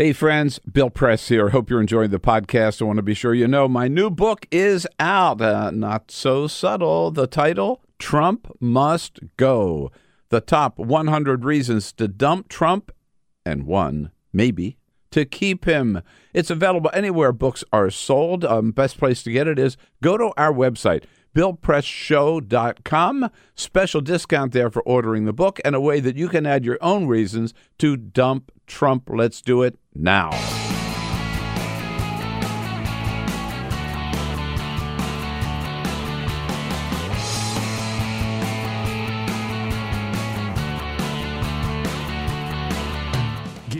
Hey friends, Bill Press here. Hope you're enjoying the podcast. I want to be sure you know my new book is out. Uh, not so subtle. The title, Trump Must Go. The top 100 reasons to dump Trump and one, maybe, to keep him. It's available anywhere books are sold. Um, best place to get it is go to our website, BillPressShow.com. Special discount there for ordering the book and a way that you can add your own reasons to dump Trump. Let's do it now.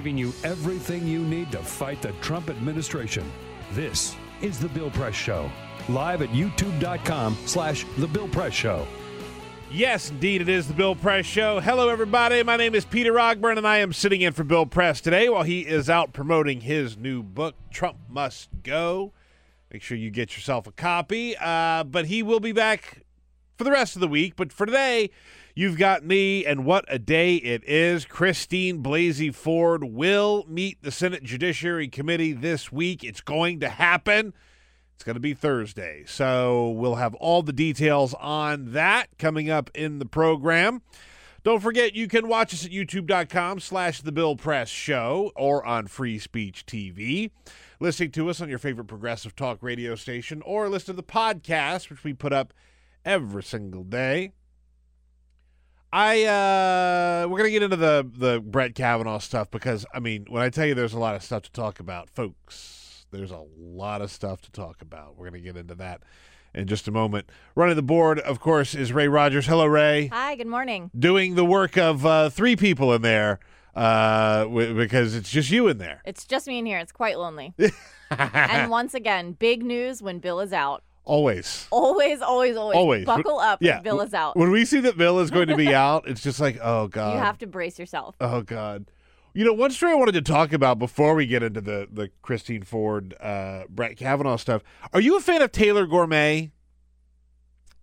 giving you everything you need to fight the Trump administration. This is The Bill Press Show, live at youtube.com slash The Bill Press Show. Yes, indeed, it is the Bill Press Show. Hello, everybody. My name is Peter Ogburn, and I am sitting in for Bill Press today while he is out promoting his new book, Trump Must Go. Make sure you get yourself a copy. Uh, but he will be back for the rest of the week. But for today, you've got me, and what a day it is. Christine Blasey Ford will meet the Senate Judiciary Committee this week. It's going to happen. It's going to be Thursday. So we'll have all the details on that coming up in the program. Don't forget you can watch us at youtube.com slash the Bill Press Show or on Free Speech TV. Listening to us on your favorite progressive talk radio station or listen to the podcast, which we put up every single day. I uh we're gonna get into the the Brett Kavanaugh stuff because I mean when I tell you there's a lot of stuff to talk about, folks, there's a lot of stuff to talk about. We're gonna get into that in just a moment. Running the board, of course, is Ray Rogers. Hello, Ray. Hi, good morning. Doing the work of uh, three people in there uh, w- because it's just you in there. It's just me in here. It's quite lonely. and once again, big news when Bill is out. Always. Always, always, always. Always. Buckle up Yeah. when Bill is out. When we see that Bill is going to be out, it's just like, oh god. you have to brace yourself. Oh God. You know, one story I wanted to talk about before we get into the the Christine Ford, uh, Brett Kavanaugh stuff. Are you a fan of Taylor Gourmet?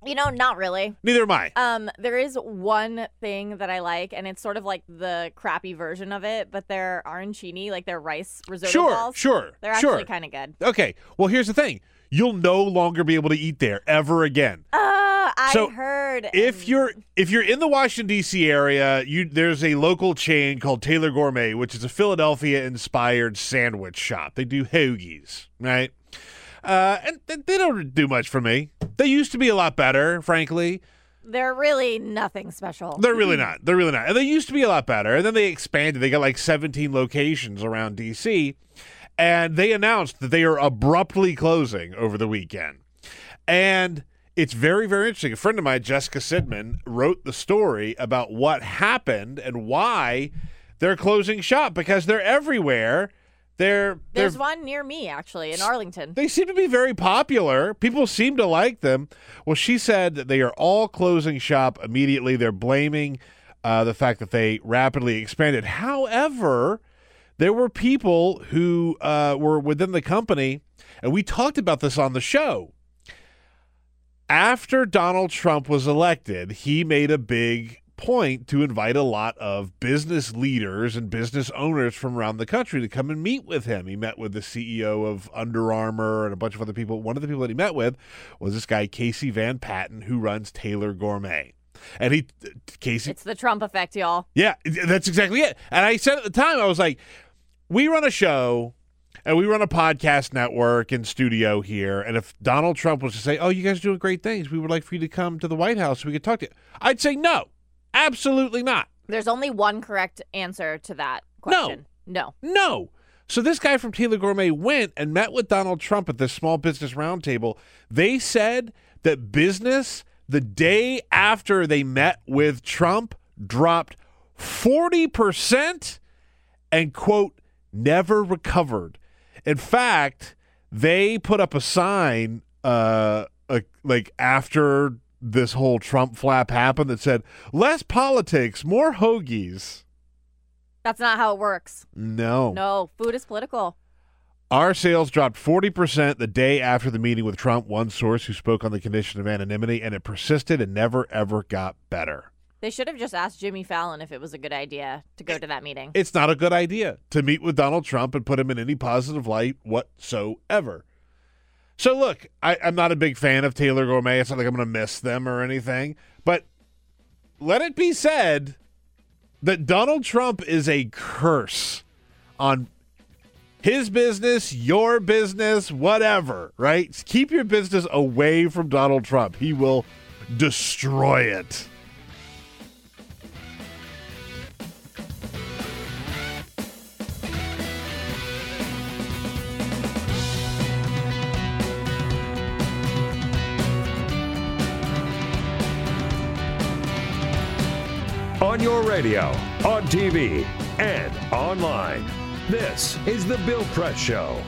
You know, not really. Neither am I. Um, there is one thing that I like, and it's sort of like the crappy version of it, but they're arancini, like they're rice risotto sure, balls. sure, They're sure. actually kind of good. okay. Well, here's the thing. You'll no longer be able to eat there ever again. Uh, I So, heard. If you're if you're in the Washington D.C. area, you there's a local chain called Taylor Gourmet, which is a Philadelphia-inspired sandwich shop. They do hoagies, right? Uh, and th- they don't do much for me. They used to be a lot better, frankly. they're really nothing special. They're really not. They're really not. And they used to be a lot better. And then they expanded. They got like 17 locations around DC. And they announced that they are abruptly closing over the weekend. And it's very, very interesting. A friend of mine, Jessica Sidman, wrote the story about what happened and why they're closing shop because they're everywhere. They're, they're There's one near me, actually, in Arlington. they seem to be very popular. People seem to like them. Well, she said that they are all closing shop immediately. They're blaming uh, the fact that they rapidly expanded. However, there were people who uh, were within the company, and we talked about this on the show. After Donald Trump was elected, he made a big point to invite a lot of business leaders and business owners from around the country to come and meet with him. He met with the CEO of Under Armour and a bunch of other people. One of the people that he met with was this guy, Casey Van Patten, who runs Taylor Gourmet. And he, Casey, It's the Trump effect, y'all. yeah, that's exactly it. And I said at the time, I was like, we run a show and we run a podcast network and studio here. And if Donald Trump was to say, oh, you guys are doing great things, we would like for you to come to the White House so we could talk to you, I'd say no, absolutely not. There's only one correct answer to that No. question. No. No. So this guy from Taylor Gourmet went and met with Donald Trump at this small business roundtable. They said that business the day after they met with Trump dropped 40% and quote never recovered. In fact, they put up a sign, uh, uh, like after this whole Trump flap happened, that said "less politics, more hoagies." That's not how it works. No, No, food is political. Our sales dropped 40% the day after the meeting with Trump, one source who spoke on the condition of anonymity, and it persisted and never, ever got better. They should have just asked Jimmy Fallon if it was a good idea to go to that meeting. It's not a good idea to meet with Donald Trump and put him in any positive light whatsoever. So, look, I, I'm not a big fan of Taylor Gourmet. It's not like I'm going to miss them or anything. But let it be said that Donald Trump is a curse on his business, your business, whatever, right? Keep your business away from Donald Trump. He will destroy it. On your radio, on TV, and online. This is The Bill Press Show.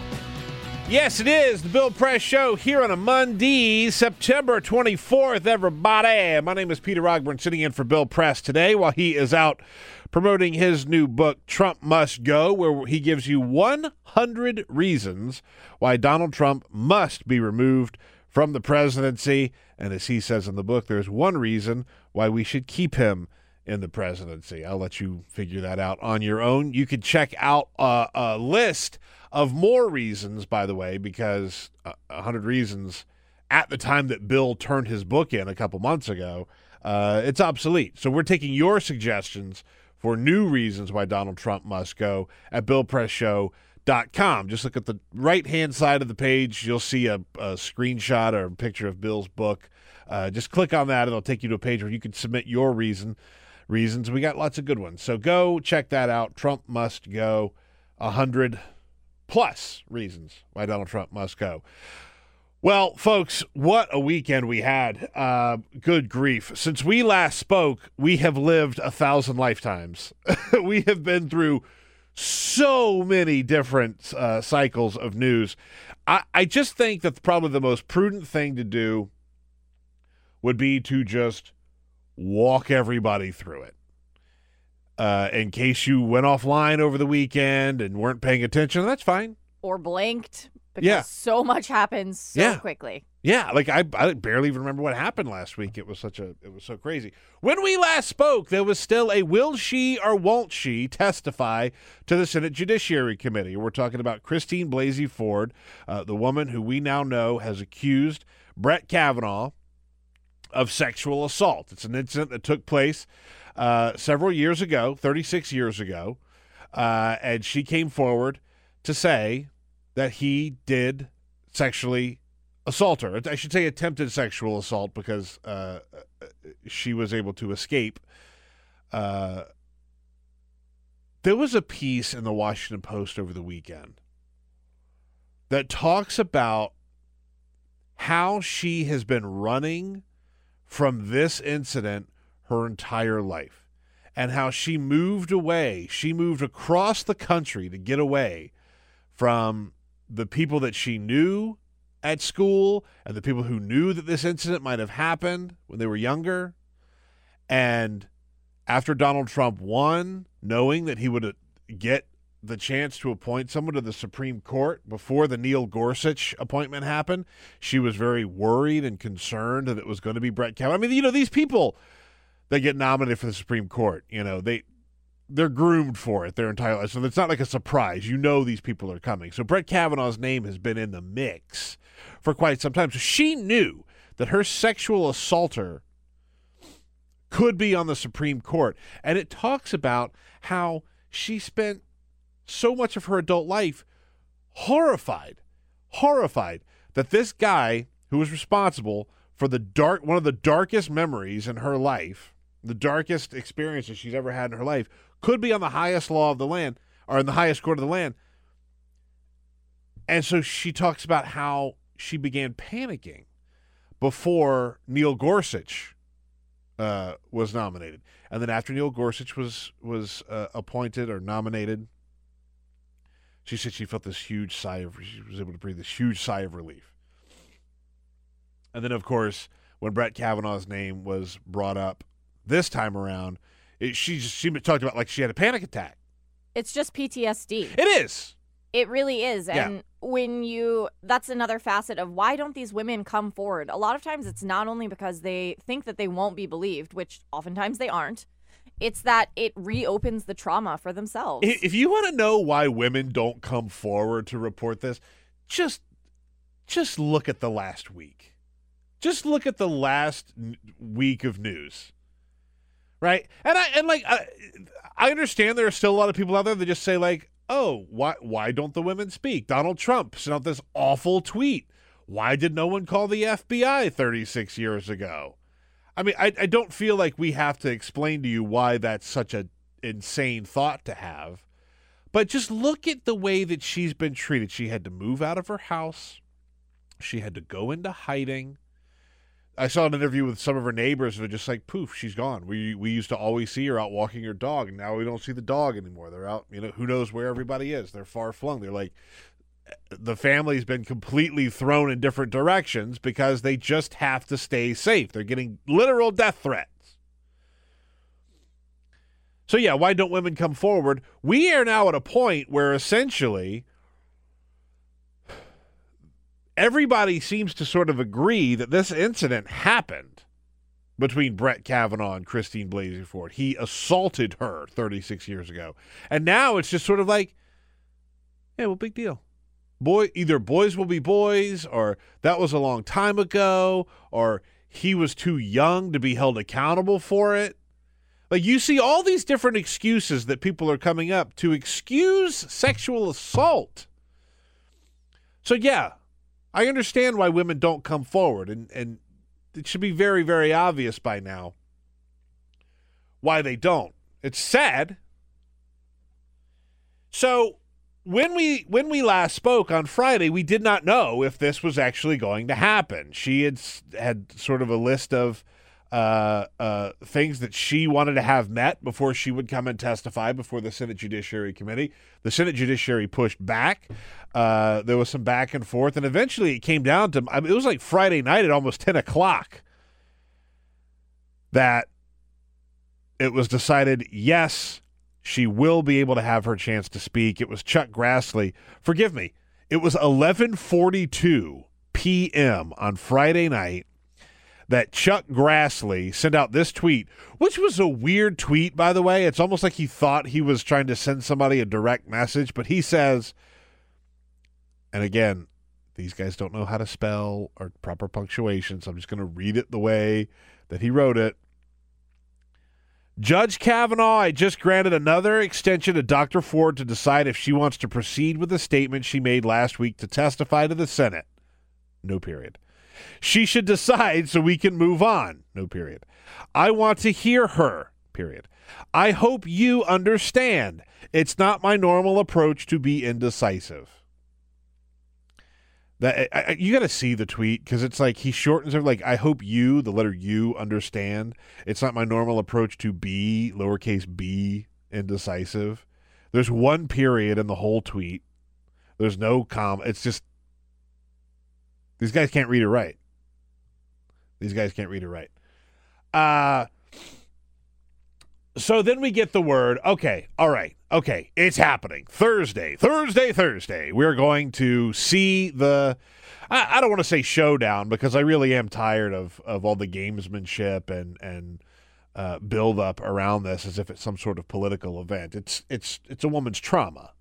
Yes, it is the Bill Press Show here on a Monday, September 24th, everybody. My name is Peter Ogburn, sitting in for Bill Press today while he is out promoting his new book, Trump Must Go, where he gives you 100 reasons why Donald Trump must be removed from the presidency. And as he says in the book, there's one reason why we should keep him in the presidency. I'll let you figure that out on your own. You could check out a, a list of more reasons, by the way, because uh, 100 Reasons at the time that Bill turned his book in a couple months ago, uh, it's obsolete. So we're taking your suggestions for new reasons why Donald Trump must go at BillPressShow.com. Just look at the right hand side of the page. You'll see a, a screenshot or a picture of Bill's book. Uh, just click on that, and it'll take you to a page where you can submit your reason reasons. We got lots of good ones. So go check that out. Trump must go. A hundred plus reasons why Donald Trump must go. Well, folks, what a weekend we had. Uh, good grief. Since we last spoke, we have lived a thousand lifetimes. we have been through so many different uh, cycles of news. I, I just think that probably the most prudent thing to do would be to just walk everybody through it. Uh, in case you went offline over the weekend and weren't paying attention, that's fine. Or blanked because Yeah. so much happens so Yeah. quickly. Yeah, like I, I barely even remember what happened last week. It was such a, it was so crazy. When we last spoke, there was still a will she or won't she testify to the Senate Judiciary Committee. We're talking about Christine Blasey Ford, uh, the woman who we now know has accused Brett Kavanaugh of sexual assault. It's an incident that took place uh, several years ago, 36 years ago, uh, and she came forward to say that he did sexually assault her. I should say attempted sexual assault because uh, she was able to escape. Uh, there was a piece in the Washington Post over the weekend that talks about how she has been running from this incident her entire life and how she moved away. She moved across the country to get away from the people that she knew at school and the people who knew that this incident might have happened when they were younger. And after Donald Trump won, knowing that he would get the chance to appoint someone to the Supreme Court before the Neil Gorsuch appointment happened, she was very worried and concerned that it was going to be Brett Kavanaugh. I mean, you know, these people that get nominated for the Supreme Court, you know, they they're groomed for it their entire life. So it's not like a surprise. You know these people are coming. So Brett Kavanaugh's name has been in the mix for quite some time. So she knew that her sexual assaulter could be on the Supreme Court. And it talks about how she spent so much of her adult life horrified, horrified that this guy who was responsible for the dark one of the darkest memories in her life, the darkest experiences she's ever had in her life, could be on the highest law of the land or in the highest court of the land. And so she talks about how she began panicking before Neil Gorsuch uh, was nominated, and then after Neil Gorsuch was was uh, appointed or nominated, She said she felt this huge sigh of she was able to breathe this huge sigh of relief. And then, of course, when Brett Kavanaugh's name was brought up this time around, it, she she talked about like she had a panic attack. It's just PTSD. It is. It really is. Yeah. And when you, that's another facet of why don't these women come forward? A lot of times it's not only because they think that they won't be believed, which oftentimes they aren't, it's that it reopens the trauma for themselves. If you want to know why women don't come forward to report this, just just look at the last week. Just look at the last week of news. Right? And I and like I, I understand there are still a lot of people out there that just say like, "Oh, why why don't the women speak?" Donald Trump sent out this awful tweet. Why did no one call the FBI 36 years ago? I mean, I, I don't feel like we have to explain to you why that's such a insane thought to have. But just look at the way that she's been treated. She had to move out of her house. She had to go into hiding. I saw an interview with some of her neighbors and they're just like, poof, she's gone. We we used to always see her out walking her dog, and now we don't see the dog anymore. They're out, you know, who knows where everybody is. They're far flung. They're like the family's been completely thrown in different directions because they just have to stay safe. They're getting literal death threats. So, yeah, why don't women come forward? We are now at a point where essentially everybody seems to sort of agree that this incident happened between Brett Kavanaugh and Christine Blasey Ford. He assaulted her 36 years ago. And now it's just sort of like, yeah, well, big deal boy either boys will be boys or that was a long time ago or he was too young to be held accountable for it. Like you see all these different excuses that people are coming up to excuse sexual assault. So yeah i understand why women don't come forward and and it should be very very obvious by now why they don't. It's sad. So when we when we last spoke on Friday, we did not know if this was actually going to happen. She had had sort of a list of uh, uh, things that she wanted to have met before she would come and testify before the Senate Judiciary Committee. The Senate Judiciary pushed back. Uh, there was some back and forth, and eventually it came down to I mean, it was like Friday night at almost ten o'clock that it was decided yes she will be able to have her chance to speak. It was Chuck Grassley. Forgive me. It was 11:42 p.m. on Friday night that Chuck Grassley sent out this tweet, which was a weird tweet by the way. It's almost like he thought he was trying to send somebody a direct message, but he says and again, these guys don't know how to spell or proper punctuation, so I'm just going to read it the way that he wrote it. Judge Kavanaugh, I just granted another extension to Dr. Ford to decide if she wants to proceed with the statement she made last week to testify to the Senate. No period. She should decide so we can move on. No period. I want to hear her. Period. I hope you understand. It's not my normal approach to be indecisive. That I, I, you got to see the tweet because it's like he shortens it like I hope you the letter U understand. It's not my normal approach to be lowercase b indecisive. There's one period in the whole tweet. There's no com. It's just these guys can't read or write. These guys can't read or write. Uh so then we get the word, okay, all right, okay, it's happening. Thursday, Thursday, Thursday. We're going to see the I, I don't want to say showdown because I really am tired of of all the gamesmanship and and uh, build up around this as if it's some sort of political event. It's it's it's a woman's trauma.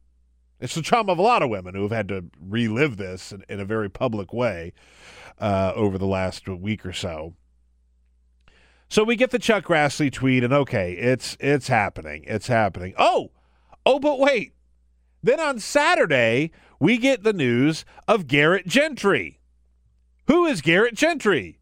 It's the trauma of a lot of women who have had to relive this in, in a very public way uh, over the last week or so. So we get the Chuck Grassley tweet, and okay, it's it's happening. It's happening. Oh, oh, but wait. Then on Saturday, we get the news of Garrett Gentry. Who is Garrett Gentry?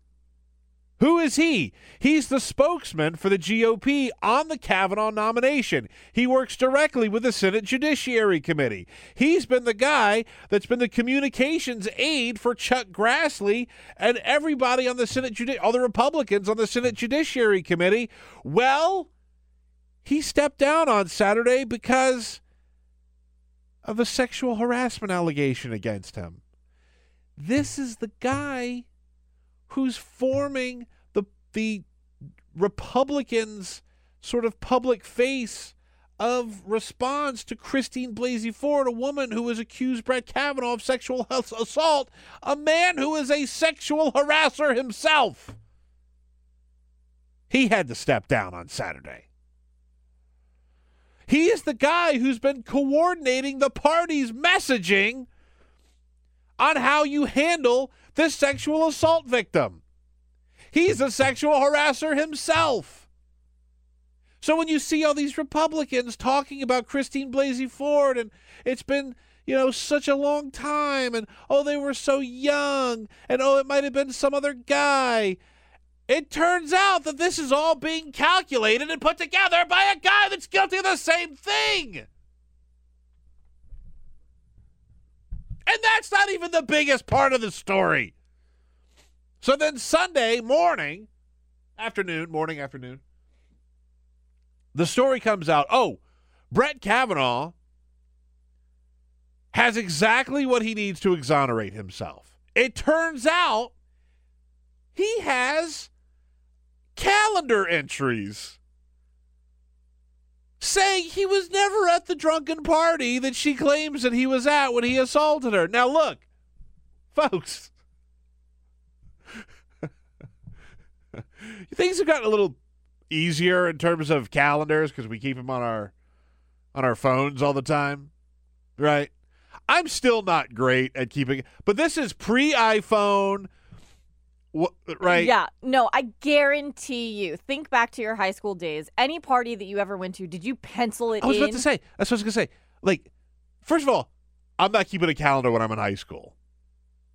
Who is he? He's the spokesman for the GOP on the Kavanaugh nomination. He works directly with the Senate Judiciary Committee. He's been the guy that's been the communications aide for Chuck Grassley and everybody on the Senate Judi- all the Republicans on the Senate Judiciary Committee. Well, he stepped down on Saturday because of a sexual harassment allegation against him. This is the guy who's forming the the Republicans' sort of public face of response to Christine Blasey Ford, a woman who has accused Brett Kavanaugh of sexual assault, a man who is a sexual harasser himself. He had to step down on Saturday. He is the guy who's been coordinating the party's messaging on how you handle this sexual assault victim. He's a sexual harasser himself. So when you see all these Republicans talking about Christine Blasey Ford and it's been, you know, such a long time and oh they were so young and oh it might have been some other guy. It turns out that this is all being calculated and put together by a guy that's guilty of the same thing. And that's not even the biggest part of the story. So then Sunday morning, afternoon, morning, afternoon, the story comes out. Oh, Brett Kavanaugh has exactly what he needs to exonerate himself. It turns out he has calendar entries saying he was never at the drunken party that she claims that he was at when he assaulted her. Now, look, folks, things have gotten a little easier in terms of calendars because we keep them on our on our phones all the time, right? I'm still not great at keeping, but this is pre iPhone, right? Yeah. No, I guarantee you. Think back to your high school days. Any party that you ever went to, did you pencil it I was in? about to say. That's what I was gonna say. Like, first of all, I'm not keeping a calendar when I'm in high school.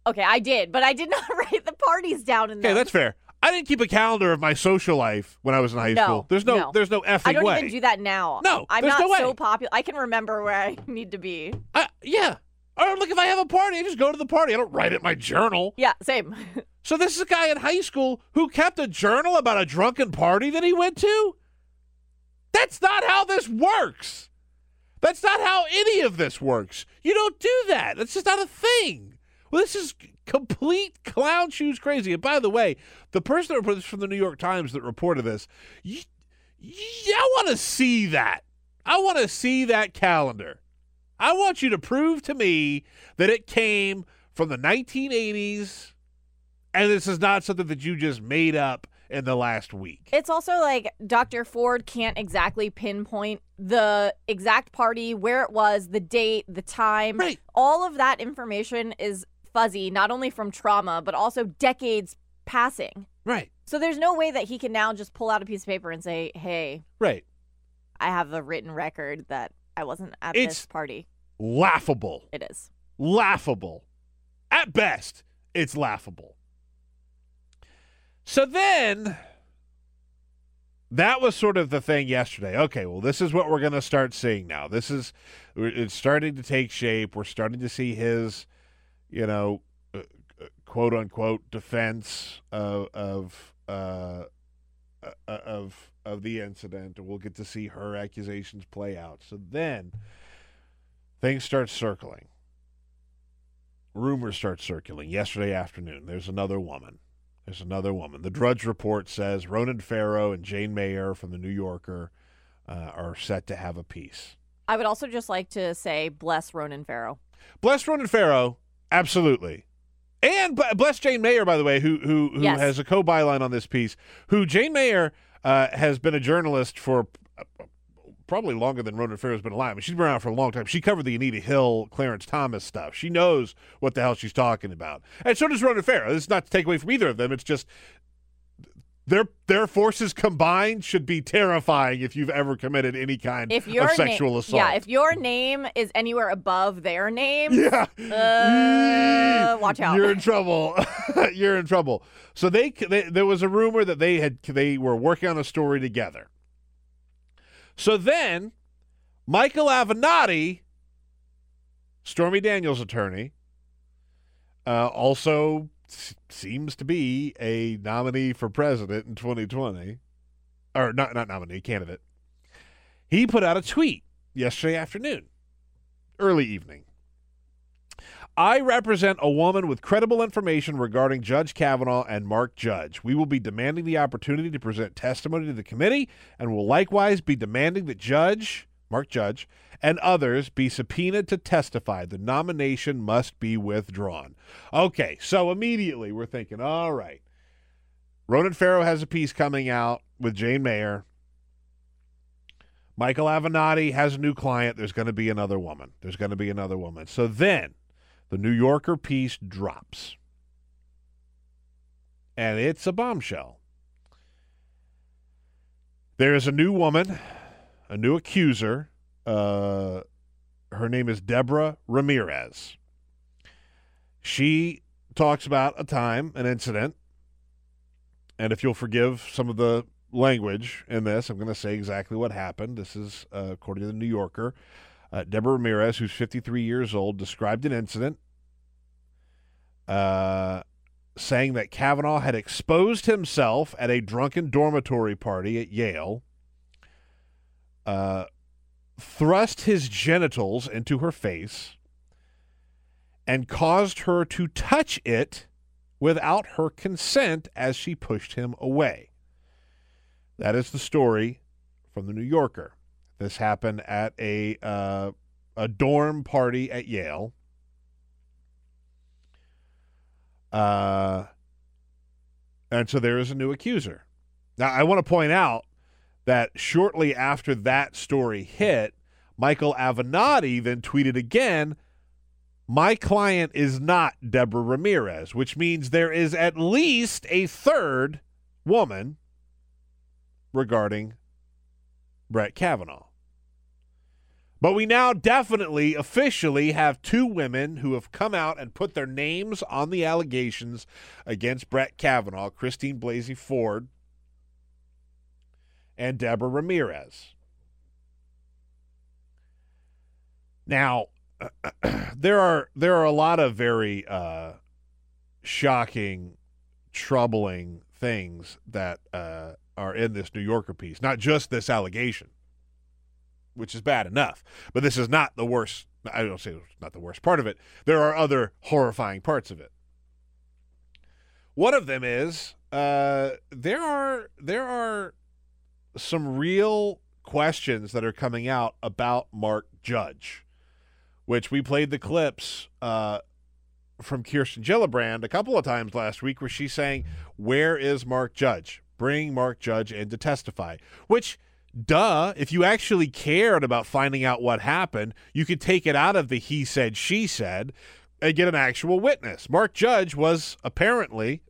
Okay, I did, but I did not write the parties down in there. Okay, that's fair. I didn't keep a calendar of my social life when I was in high No, school. There's no, no. there's no effing I don't way. even do that now. No, I'm there's not no way. so popular. I can remember where I need to be. I, yeah. Or look, if I have a party, I just go to the party. I don't write it in my journal. Yeah, same. So this is a guy in high school who kept a journal about a drunken party that he went to? That's not how this works. That's not how any of this works. You don't do that. That's just not a thing. Well, this is complete clown shoes crazy. And by the way, the person that reported this from the New York Times that reported this, you, you, I want to see that. I want to see that calendar. I want you to prove to me that it came from the 1980s and this is not something that you just made up in the last week. It's also like Dr. Ford can't exactly pinpoint the exact party, where it was, the date, the time. Right. All of that information is fuzzy, not only from trauma, but also decades passing. Right. So there's no way that he can now just pull out a piece of paper and say, hey, Right. I have a written record that I wasn't at It's- this party. Laughable. It is. Laughable. At best, it's laughable. So then that was sort of the thing yesterday. Okay, well, this is what we're going to start seeing now. This is it's starting to take shape. We're starting to see his, you know, uh, uh, quote unquote defense of of uh, uh, of of the incident. We'll get to see her accusations play out. So then things start circling. Rumors start circling. Yesterday afternoon, there's another woman. There's another woman. The Drudge Report says Ronan Farrow and Jane Mayer from the New Yorker uh, are set to have a piece. I would also just like to say, bless Ronan Farrow. Bless Ronan Farrow, absolutely. And bless Jane Mayer, by the way, who who, who Yes. has a co byline on this piece. Who Jane Mayer uh, has been a journalist for probably longer than Ronan Farrow's been alive. I mean, she's been around for a long time. She covered the Anita Hill, Clarence Thomas stuff. She knows what the hell she's talking about, and so does Ronan Farrow. This is not to take away from either of them. It's just their their forces combined should be terrifying if you've ever committed any kind If your of sexual name, assault. yeah, if your name is anywhere above their name, Yeah. Uh, watch out. You're in trouble. You're in trouble. So they, they there was a rumor that they had they were working on a story together. So then Michael Avenatti, Stormy Daniels' attorney, uh, also s- seems to be a nominee for president in 2020, or not not nominee candidate. He put out a tweet yesterday afternoon, early evening. I represent a woman with credible information regarding Judge Kavanaugh and Mark Judge. We will be demanding the opportunity to present testimony to the committee and will likewise be demanding that Judge, Mark Judge, and others be subpoenaed to testify. The nomination must be withdrawn. Okay, so immediately we're thinking, all right, Ronan Farrow has a piece coming out with Jane Mayer. Michael Avenatti has a new client. There's going to be another woman. There's going to be another woman. So then the New Yorker piece drops. And it's a bombshell. There is a new woman, a new accuser. Uh, her name is Deborah Ramirez. She talks about a time, an incident, and if you'll forgive some of the language in this, I'm going to say exactly what happened. This is uh, according to the New Yorker. Uh, Deborah Ramirez, who's 53 years old, described an incident uh, saying that Kavanaugh had exposed himself at a drunken dormitory party at Yale, uh, thrust his genitals into her face, and caused her to touch it without her consent as she pushed him away. That is the story from the New Yorker. This happened at a uh, a dorm party at Yale. Uh, and so there is a new accuser. Now, I want to point out that shortly after that story hit, Michael Avenatti then tweeted again, My client is not Deborah Ramirez, which means there is at least a third woman regarding Brett Kavanaugh. But we now definitely officially have two women who have come out and put their names on the allegations against Brett Kavanaugh, Christine Blasey Ford, and Deborah Ramirez. Now, there are there are a lot of very uh, shocking, troubling things that uh, are in this New Yorker piece. Not just this allegation, which is bad enough, but this is not the worst. I don't say it's not the worst part of it. There are other horrifying parts of it. One of them is uh, there are there are some real questions that are coming out about Mark Judge, which we played the clips uh, from Kirsten Gillibrand a couple of times last week, where she's saying, "Where is Mark Judge? Bring Mark Judge in to testify." Which, duh, if you actually cared about finding out what happened, you could take it out of the he said, she said, and get an actual witness. Mark Judge was apparently,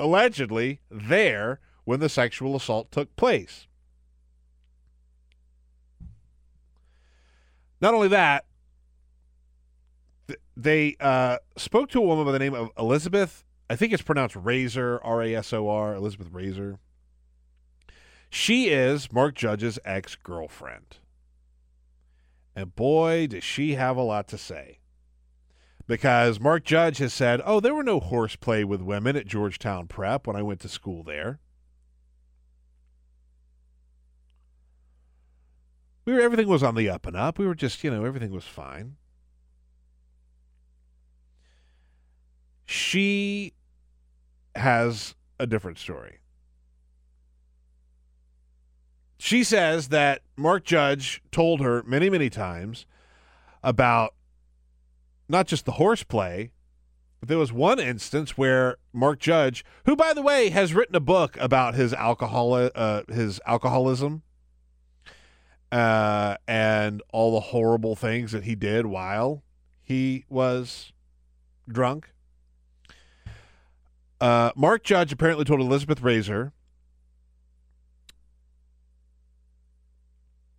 allegedly, there when the sexual assault took place. Not only that, th- they uh, spoke to a woman by the name of Elizabeth. I think it's pronounced Rasor, R A S O R, Elizabeth Rasor. She is Mark Judge's ex girlfriend. And boy, does she have a lot to say. Because Mark Judge has said, oh, there were no horseplay with women at Georgetown Prep when I went to school there. We were everything was on the up and up. We were just, you know, everything was fine. She has a different story. She says that Mark Judge told her many, many times about not just the horseplay, but there was one instance where Mark Judge, who by the way has written a book about his alcohol, uh, his alcoholism, uh, and all the horrible things that he did while he was drunk. Uh, Mark Judge apparently told Elizabeth Rasor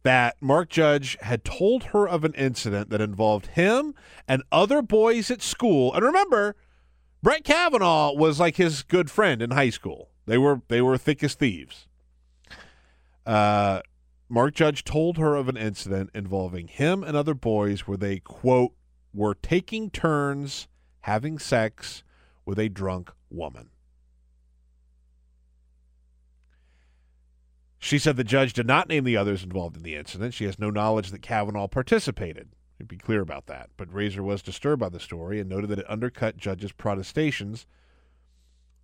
that Mark Judge had told her of an incident that involved him and other boys at school. And remember, Brett Kavanaugh was like his good friend in high school. They were they were thick as thieves. Uh, Mark Judge told her of an incident involving him and other boys where they quote were taking turns having sex with a drunk woman. She said the judge did not name the others involved in the incident. She has no knowledge that Kavanaugh participated. To be clear about that. But Rasor was disturbed by the story and noted that it undercut Judge's protestations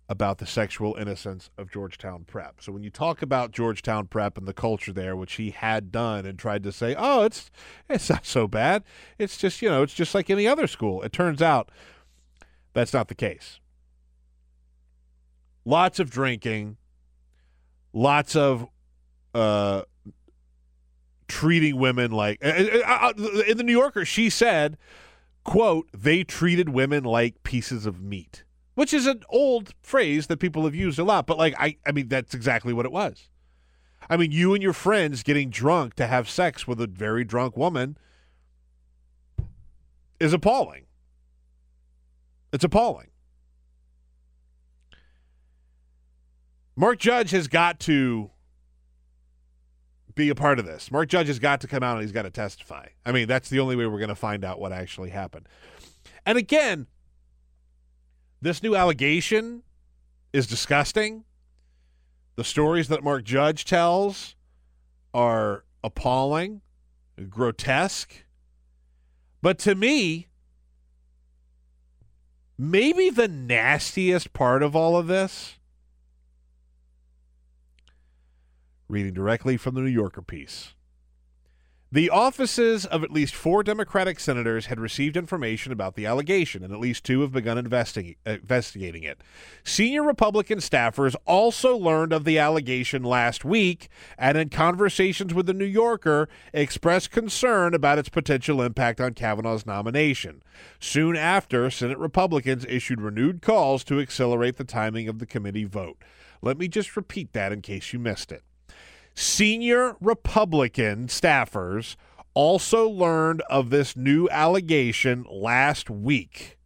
about the sexual innocence of Georgetown Prep. So when you talk about Georgetown Prep and the culture there, which he had done and tried to say, "Oh, it's it's not so bad. It's just, you know, it's just like any other school." It turns out that's not the case. Lots of drinking, lots of uh, treating women like uh, uh, in the New Yorker. She said, "quote They treated women like pieces of meat." which is an old phrase that people have used a lot, but like I I mean that's exactly what it was. I mean, you and your friends getting drunk to have sex with a very drunk woman is appalling. It's appalling. Mark Judge has got to be a part of this. Mark Judge has got to come out and he's got to testify. I mean, that's the only way we're going to find out what actually happened. And again, this new allegation is disgusting. The stories that Mark Judge tells are appalling, grotesque. But to me, maybe the nastiest part of all of this, reading directly from the New Yorker piece. The offices of at least four Democratic senators had received information about the allegation, and at least two have begun investi- investigating it. Senior Republican staffers also learned of the allegation last week and, in conversations with The New Yorker, expressed concern about its potential impact on Kavanaugh's nomination. Soon after, Senate Republicans issued renewed calls to accelerate the timing of the committee vote. Let me just repeat that in case you missed it. Senior Republican staffers also learned of this new allegation last week.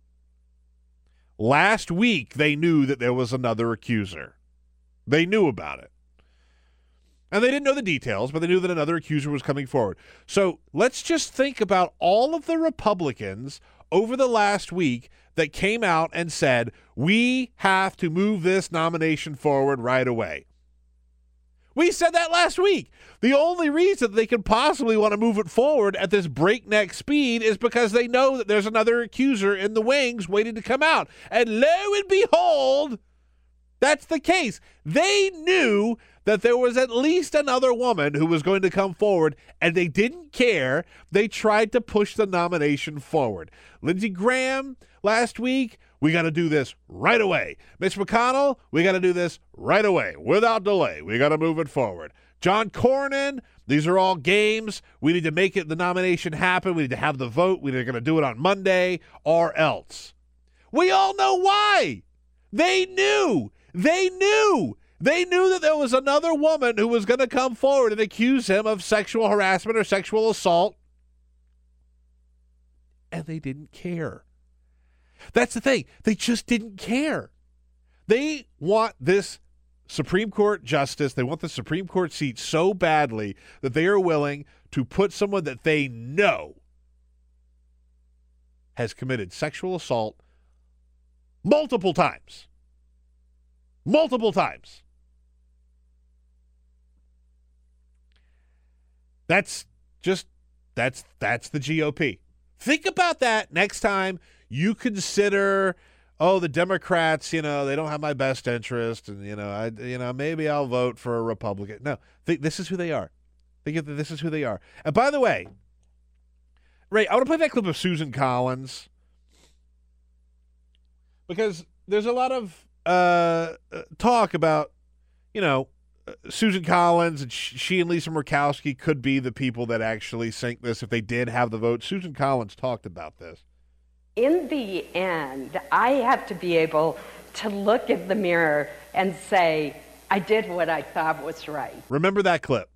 Last week, they knew that there was another accuser. They knew about it. And they didn't know the details, but they knew that another accuser was coming forward. So let's just think about all of the Republicans over the last week that came out and said, we have to move this nomination forward right away. We said that last week. The only reason they could possibly want to move it forward at this breakneck speed is because they know that there's another accuser in the wings waiting to come out. And lo and behold, that's the case. They knew that there was at least another woman who was going to come forward, and they didn't care. They tried to push the nomination forward. Lindsey Graham last week we got to do this right away. Mitch McConnell, we got to do this right away without delay. We got to move it forward. John Cornyn, these are all games. We need to make it the nomination happen. We need to have the vote. We're going to do it on Monday or else. We all know why. They knew. They knew. They knew that there was another woman who was going to come forward and accuse him of sexual harassment or sexual assault. And they didn't care. That's the thing. They just didn't care. They want this Supreme Court justice, they want the Supreme Court seat so badly that they are willing to put someone that they know has committed sexual assault multiple times. Multiple times. That's just that's that's the GOP. Think about that next time you consider oh the democrats you know they don't have my best interest and you know i you know maybe i'll vote for a republican. No th- this is who they are. Think that this is who they are. And by the way ray i want to play that clip of susan collins. Because there's a lot of uh, uh talk about you know uh, Susan Collins and she and Lisa Murkowski could be the people that actually sink this if they did have the vote. Susan Collins talked about this in the end, I have to be able to look in the mirror and say, I did what I thought was right. Remember that clip.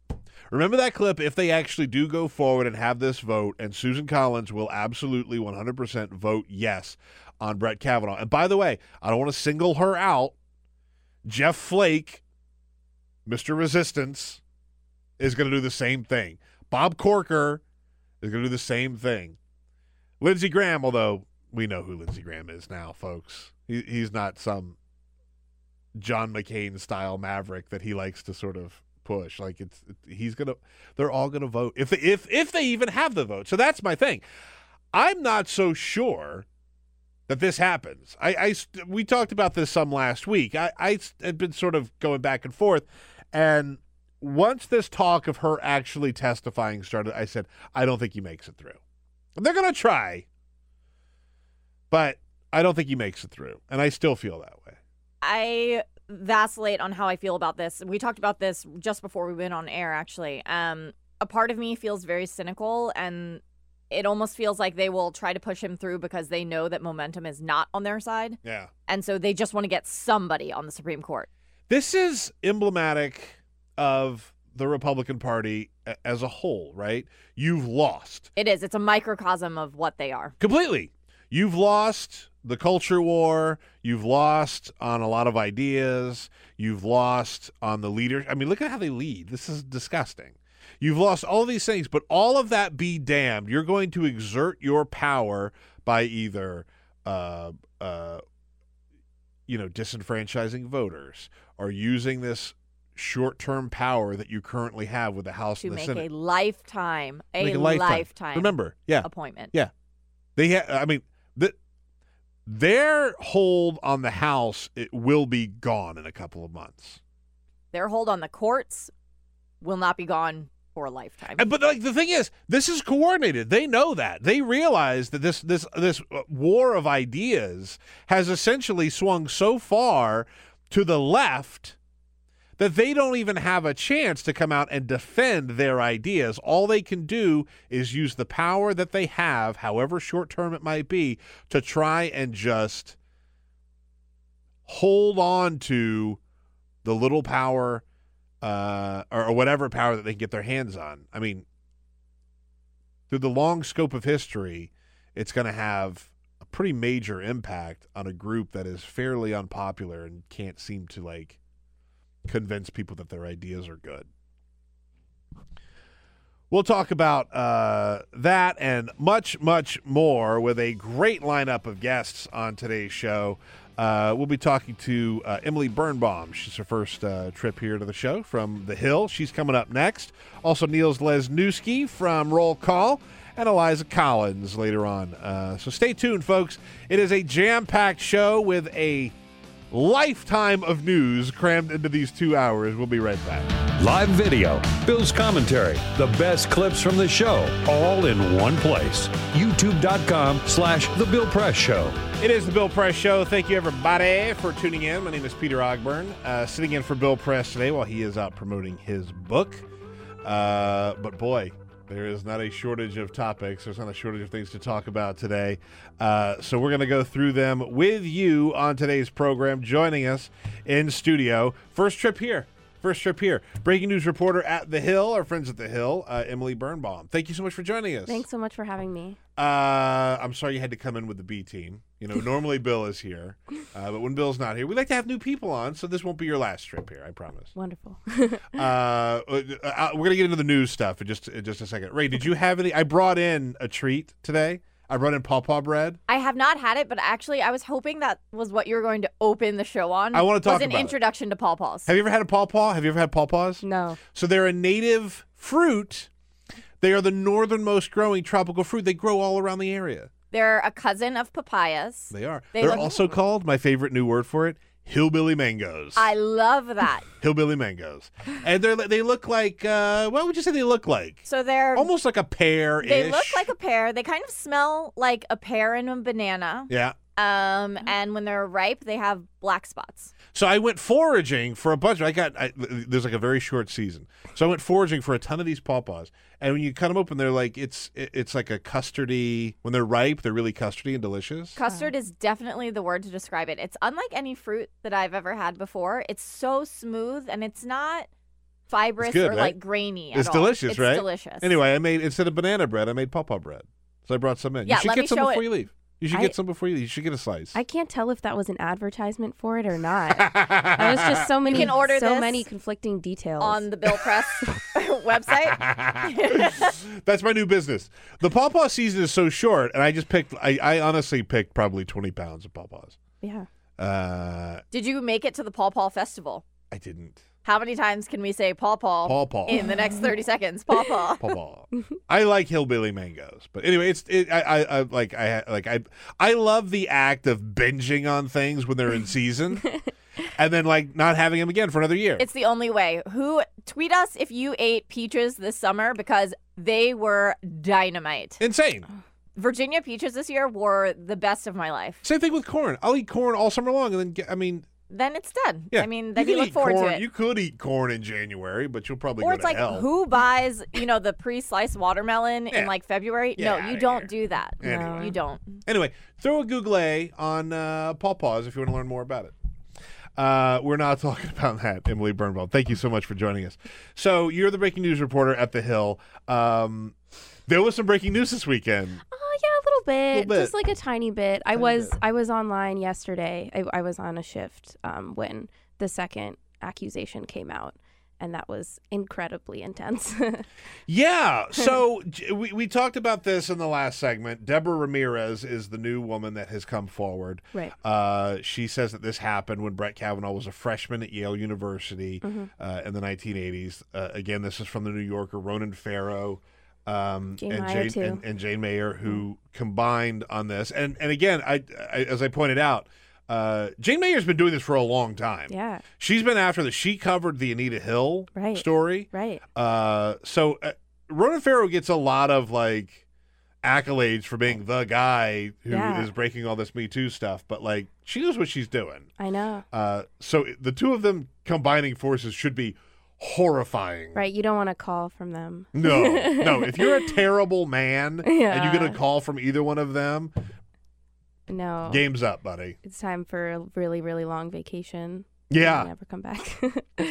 Remember that clip if they actually do go forward and have this vote, and Susan Collins will absolutely 100% vote yes on Brett Kavanaugh. And by the way, I don't want to single her out. Jeff Flake, Mr. Resistance, is going to do the same thing. Bob Corker is going to do the same thing. Lindsey Graham, although we know who Lindsey Graham is now, folks. He, he's not some John McCain style maverick that he likes to sort of push. Like it's he's gonna, they're all gonna vote if they, if if they even have the vote. So that's my thing. I'm not so sure that this happens. I, I we talked about this some last week. I, I had been sort of going back and forth, and once this talk of her actually testifying started, I said I don't think he makes it through. They're gonna try, but I don't think he makes it through, and I still feel that way. I vacillate on how I feel about this. We talked about this just before we went on air, actually. Um, a part of me feels very cynical, and it almost feels like they will try to push him through because they know that momentum is not on their side. Yeah. And so they just want to get somebody on the Supreme Court. This is emblematic of the Republican Party as a whole, right? You've lost It is. It's a microcosm of what they are. completely. You've lost the culture war. You've lost on a lot of ideas. You've lost on the leader. I mean, look at how they lead. This is disgusting. You've lost all these things, but all of that be damned. You're going to exert your power by either, uh, uh, you know, disenfranchising voters or using this short-term power that you currently have with the House To and the make Senate. a lifetime, a, Make lifetime, Remember, yeah, appointment. yeah. They ha- I mean, their hold on the House it will be gone in a couple of months. Their hold on the courts will not be gone for a lifetime. And, but like the thing is, this is coordinated. They know that. They realize that this this this uh, war of ideas has essentially swung so far to the left that they don't even have a chance to come out and defend their ideas. All they can do is use the power that they have, however short term it might be, to try and just hold on to the little power uh, or, or whatever power that they can get their hands on. I mean, through the long scope of history, it's going to have a pretty major impact on a group that is fairly unpopular and can't seem to like convince people that their ideas are good. We'll talk about uh, that and much, much more with a great lineup of guests on today's show. Uh, we'll be talking to uh, Emily Birnbaum. She's her first uh, trip here to the show from The Hill. She's coming up next. Also, Niels Lesniewski from Roll Call and Eliza Collins later on. Uh, so stay tuned, folks. It is a jam packed show with a lifetime of news crammed into these two hours. We'll be right back. Live video, Bill's commentary, the best clips from the show, all in one place. YouTube.com slash The Bill Press Show. It is the Bill Press Show. Thank you, everybody, for tuning in. My name is Peter Ogburn, uh, sitting in for Bill Press today while he is out promoting his book. Uh, but boy, there is not a shortage of topics. There's not a shortage of things to talk about today. Uh, so we're going to go through them with you on today's program. Joining us in studio, first trip here. First trip here. Breaking news reporter at The Hill, our friends at The Hill, uh, Emily Birnbaum. Thank you so much for joining us. Thanks so much for having me. Uh, I'm sorry you had to come in with the B team. You know, normally Bill is here, uh, but when Bill's not here, we like to have new people on, so this won't be your last trip here. I promise. Wonderful. Uh, uh, we're gonna get into the news stuff in just in just a second. Ray, did you have any? I brought in a treat today. I brought in pawpaw bread. I have not had it, but actually, I was hoping that was what you were going to open the show on. I wanna talk was an about it. introduction to pawpaws. Have you ever had a pawpaw? Have you ever had pawpaws? no. So they're a native fruit. They are the northernmost growing tropical fruit. They grow all around the area. They're a cousin of papayas. They are. They They are look- also called my favorite new word for it, hillbilly mangoes. I love that. hillbilly mangoes, and they're they look like uh, what would you say they look like? So they're Almost like a pear. they look like a pear. They kind of smell like a pear and a banana. yeah. Um, and when they're ripe, they have black spots. So I went foraging for a bunch. Of, I got I, there's like a very short season, so I went foraging for a ton of these pawpaws. And when you cut them open, they're like it's it- it's like a custardy. When they're ripe, they're really custardy and delicious. Custard is definitely the word to describe it. It's unlike any fruit that I've ever had before. It's so smooth and it's not fibrous good, or right? like grainy. It's all. delicious, it's right? Delicious. Anyway, I made instead of banana bread, I made pawpaw bread. So I brought some in. Yeah, you should let get me some before it. you leave. You should I- get some before you. You should get a slice. I can't tell if that was an advertisement for it or not. that was just so many can order so this many conflicting details. on the Bill Press website. That's my new business. The pawpaw season is so short, and I just picked. I, I honestly picked probably twenty pounds of pawpaws. yeah. Uh, Did you make it to the Paw Paw Festival? I didn't. How many times can we say Paw Paw? Paw Paw. In the next 30 seconds. Paw Paw. Paw Paw. I like hillbilly mangoes, but anyway, it's it, I, I I like I like I I love the act of binging on things when they're in season, and then like not having them again for another year. It's the only way. Who tweet us if you ate peaches this summer because they were dynamite. insane. Virginia peaches this year were the best of my life. Same thing with corn. I'll eat corn all summer long, and then get, I mean, Then it's done. yeah. I mean, then you you, look forward corn. to it. You could eat corn in January, but you'll probably or go it's to like hell. who buys, you know, the pre-sliced watermelon Yeah. in like February? Get no, you don't do that. Anyway. No, you don't. Anyway, throw a Google A on uh, Paws if you want to learn more about it. Uh, we're not talking about that, Emily Birnbaum. Thank you so much for joining us. So you're the breaking news reporter at the Hill. Um, there was some breaking news this weekend. Oh yeah, a little bit, Little bit. just like a tiny bit. I was bit. I was online yesterday. I, I was on a shift um, when the second accusation came out, and that was incredibly intense. Yeah. So we, we talked about this in the last segment. Deborah Ramirez is the new woman that has come forward. Right. Uh, she says that this happened when Brett Kavanaugh was a freshman at Yale University Mm-hmm. uh, in the 1980s. Uh, again, this is from the New Yorker, Ronan Farrow. Um, Jane and, Jane, and, and Jane Mayer, who combined on this, and and again, I, I as I pointed out, uh, Jane Mayer's been doing this for a long time. yeah, She's been after this. She covered the Anita Hill Right. story. right. Uh, so uh, Ronan Farrow gets a lot of like accolades for being the guy who is Yeah. breaking all this Me Too stuff, but like she knows what she's doing. I know. Uh, so the two of them combining forces should be horrifying. Right. You don't want to call from them. No, no. If you're a terrible man and you get a call from either one of them, No. game's up, buddy. It's time for a really really long vacation. Yeah. Never come back.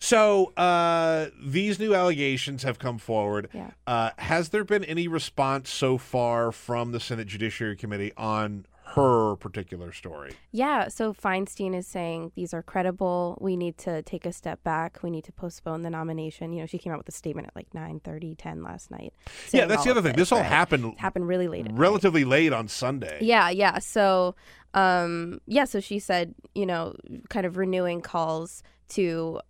So uh, these new allegations have come forward. Yeah. Uh, has there been any response so far from the Senate Judiciary Committee on her particular story? Yeah, so Feinstein is saying these are credible. We need to take a step back. We need to postpone the nomination. You know, she came out with a statement at like 9 30, 10 last night. yeah, that's the other thing. This all right? happened happened really late. at night. relatively late on Sunday. Yeah, yeah. So, um, yeah, so she said, you know, kind of renewing calls to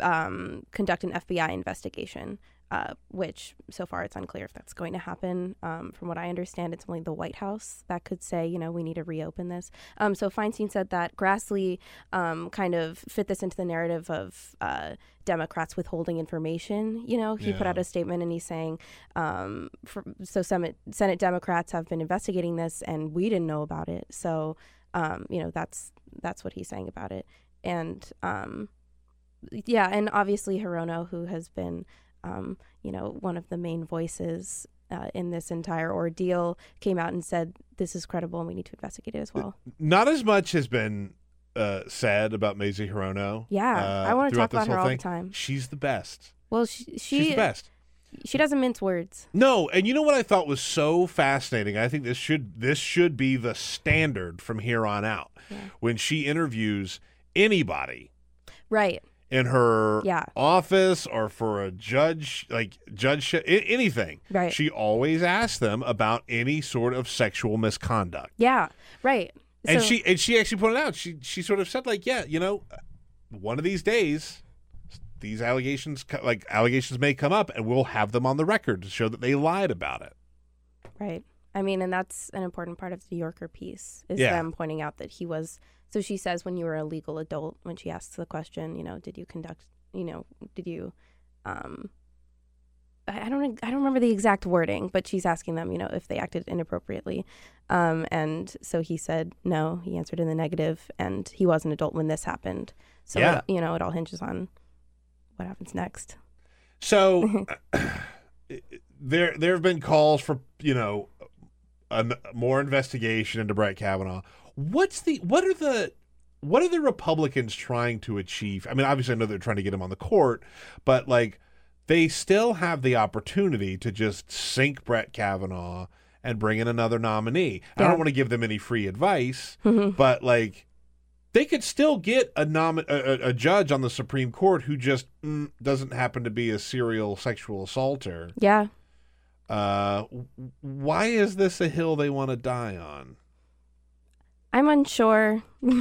um, conduct an FBI investigation, uh, which so far it's unclear if that's going to happen. Um, from what I understand, it's only the White House that could say, you know, we need to reopen this. Um, so Feinstein said that Grassley um, kind of fit this into the narrative of uh, Democrats withholding information. You know, he put out a statement and he's saying, um, for, so Senate, Senate Democrats have been investigating this and we didn't know about it. So, um, you know, that's that's what he's saying about it. And um, yeah, and obviously Hirono, who has been, um, you know, one of the main voices uh, in this entire ordeal, came out and said this is credible and we need to investigate it as well. Not as much has been uh, said about Mazie Hirono. Yeah, uh, I want to talk about her all thing. the time. She's the best. Well, she She's the best. she doesn't mince words. No, and you know what I thought was so fascinating? I think this should this should be the standard from here on out. Yeah. When she interviews anybody Right. In her Yeah. office or for a judge, like judge anything, Right. she always asks them about any sort of sexual misconduct. Yeah. Right. And So- she and she actually pointed out she she sort of said like, yeah, you know, one of these days these allegations like allegations may come up and we'll have them on the record to show that they lied about it. Right. I mean, and that's an important part of the Yorker piece is Yeah. them pointing out that he was. So she says, when you were a legal adult, when she asks the question, you know, did you conduct, you know, did you, um, I don't, I don't remember the exact wording, but she's asking them, you know, if they acted inappropriately, um, and so he said no. He answered in the negative, and he was an adult when this happened. So Yeah. it, you know, it all hinges on what happens next. So there there have been calls for you know a, more investigation into Brett Kavanaugh. What's the what are the what are the Republicans trying to achieve? I mean, obviously, I know they're trying to get him on the court, but like they still have the opportunity to just sink Brett Kavanaugh and bring in another nominee. I don't want to give them any free advice, but like they could still get a, a, a- a judge on the Supreme Court who just mm, doesn't happen to be a serial sexual assaulter. Yeah. Uh, why is this a hill they want to die on? I'm unsure.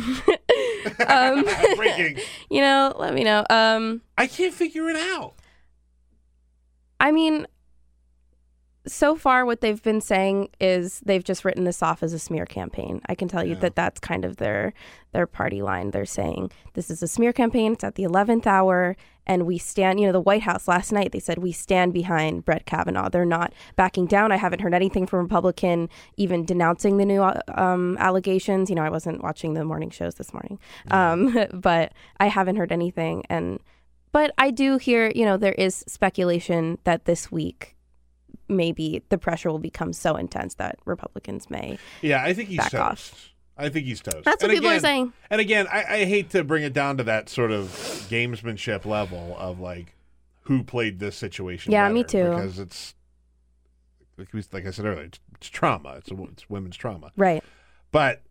Um, Breaking. you know, let me know. Um, I can't figure it out. I mean, so far what they've been saying is they've just written this off as a smear campaign. I can tell you that that's kind of their their party line. They're saying this is a smear campaign. It's at the eleventh hour, and we stand. You know, the White House last night they said we stand behind Brett Kavanaugh. They're not backing down. I haven't heard anything from Republican even denouncing the new uh, um, allegations. You know, I wasn't watching the morning shows this morning, um, but I haven't heard anything and. But I do hear, you know, there is speculation that this week maybe the pressure will become so intense that Republicans may. Yeah, I think he's Back toast. off. I think he's toast. That's what And people are saying. And again, I, I hate to bring it down to that sort of gamesmanship level of like who played this situation. Yeah, me too. Because it's like, we- like I said earlier, it's, it's trauma. It's, a, it's women's trauma. Right. But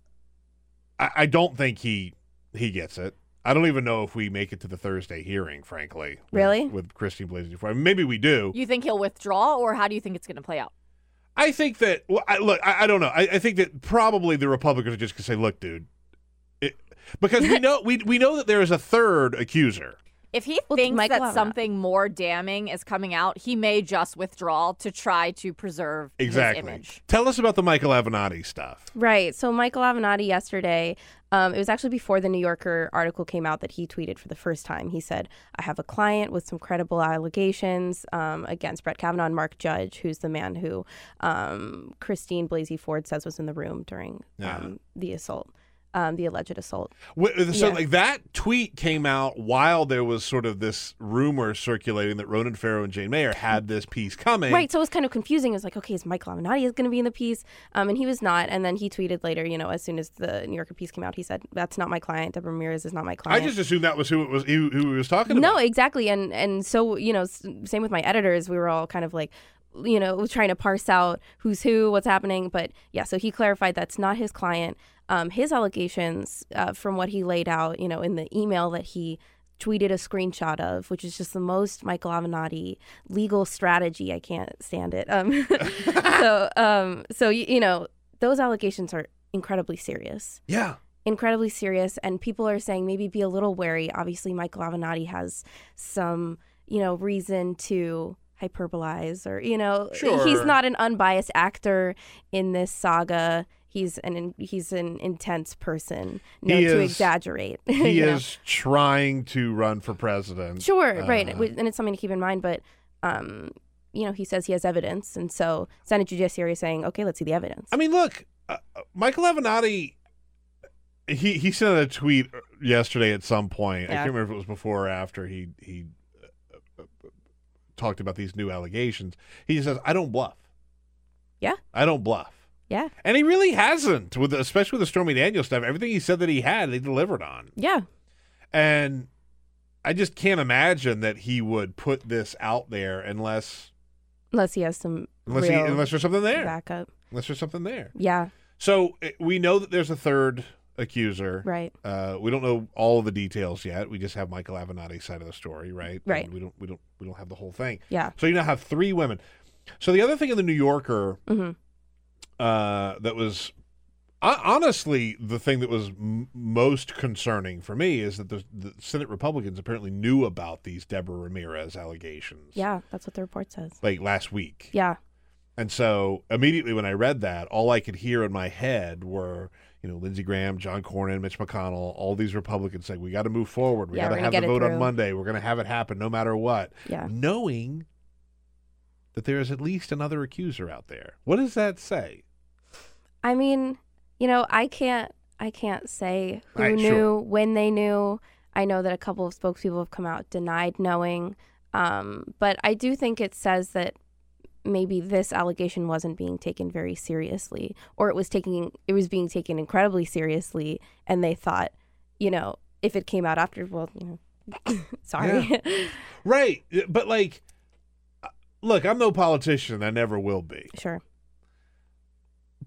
I, I don't think he he gets it. I don't even know if we make it to the Thursday hearing. Frankly, with- Really? with Christine Blasey Ford. Maybe we do. You think he'll withdraw, or how do you think it's going to play out? I think that. Well, I, look, I, I don't know. I, I think that probably the Republicans are just gonna say, "Look, dude," it, because we know we we know that there is a third accuser. If he Well, thinks Michael that Avenatti. something more damning is coming out, he may just withdraw to try to preserve Exactly. his image. Tell us about the Michael Avenatti stuff. Right. So Michael Avenatti yesterday, um, it was actually before the New Yorker article came out that he tweeted for the first time. He said, "I have a client with some credible allegations um, against Brett Kavanaugh and Mark Judge, who's the man who um, Christine Blasey Ford says was in the room during Yeah. um, the assault, um, the alleged assault." Wh- So, Yeah. like that tweet came out while there was sort of this rumor circulating that Ronan Farrow and Jane Mayer had this piece coming. Right. So it was kind of confusing. It was like, okay, is Michael Avenatti going to be in the piece? Um, and he was not. And then he tweeted later, you know, as soon as the New Yorker piece came out, he said, that's not my client. Deborah Ramirez is not my client." I just assumed that was who it was. Who, who he was talking about. no, exactly. And and so you know, same with my editors. We were all kind of like, you know, trying to parse out who's who, what's happening. But yeah, so he clarified that's not his client. Um, his allegations, uh, from what he laid out, you know, in the email that he tweeted a screenshot of, which is just the most Michael Avenatti legal strategy. I can't stand it. Um, so, um, so you know, those allegations are incredibly serious Yeah. incredibly serious and people are saying maybe be a little wary obviously michael avenatti has some you know reason to hyperbolize or you know he's not an unbiased actor in this saga he's an he's an intense person He to is- exaggerate He you know? is trying to run for president. sure right Uh, and it's something to keep in mind but um you know he says he has evidence and so senate judiciary is saying okay let's see the evidence I mean, look, uh, Michael Avenatti. He he sent a tweet yesterday at some point. I can't remember if it was before or after he he uh, uh, talked about these new allegations. He says, "I don't bluff." Yeah. I don't bluff, yeah and he really hasn't. With especially with the Stormy Daniels stuff, everything he said that he had, they delivered on. yeah And I just can't imagine that he would put this out there unless unless he has some unless he, unless there's something there. backup Unless there's something there. yeah So eh, we know that there's a third accuser. right Uh, we don't know all of the details yet. We just have Michael Avenatti's side of the story, right? Right. And we don't we don't we don't have the whole thing. yeah So you now have three women. So the other thing in the New Yorker hmm uh, that was hon- honestly the thing that was m- most concerning for me is that the, the Senate Republicans apparently knew about these Deborah Ramirez allegations. Yeah, that's what the report says. Like last week. Yeah. And so immediately when I read that, all I could hear in my head were, you know, Lindsey Graham, John Cornyn, Mitch McConnell, all these Republicans saying, we got to move forward. We Yeah, got to have the vote on. Monday. We're going to have it happen no matter what. Yeah. Knowing that there is at least another accuser out there. What does that say? I mean, you know, I can't I can't say who Right, knew sure. when they knew. I know that a couple of spokespeople have come out denied knowing. Um, but I do think it says that maybe this allegation wasn't being taken very seriously or it was taking it was being taken incredibly seriously and they thought, you know, if it came out after well, you know sorry. Right. But like, uh, look, I'm no politician. I never will be. sure.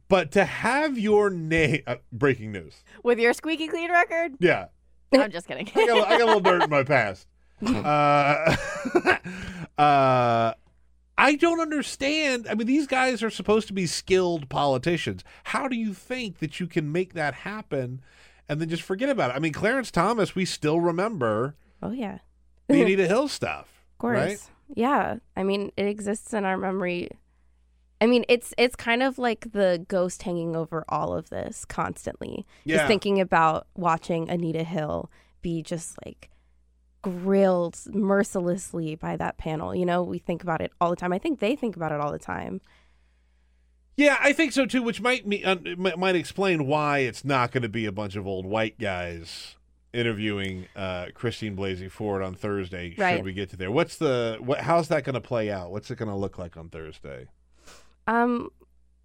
But to have your name, uh, breaking news. With your squeaky clean record? Yeah. I'm just kidding. I got, I got a little dirt in my past. Uh, uh, I don't understand. I mean, these guys are supposed to be skilled politicians. How do you think that you can make that happen and then just forget about it. I mean, Clarence Thomas, we still remember Oh yeah. the Anita Hill stuff. Of course. Right? Yeah. I mean, it exists in our memory. I mean, it's it's kind of like the ghost hanging over all of this constantly. Yeah. Just thinking about watching Anita Hill be just like grilled mercilessly by that panel. You know, we think about it all the time. I think they think about it all the time. Yeah, I think so too, which might me, uh, might explain why it's not going to be a bunch of old white guys interviewing uh, Christine Blasey Ford on Thursday. Right. Should we get to there? What's the what? How's that going to play out? What's it going to look like on Thursday? Um,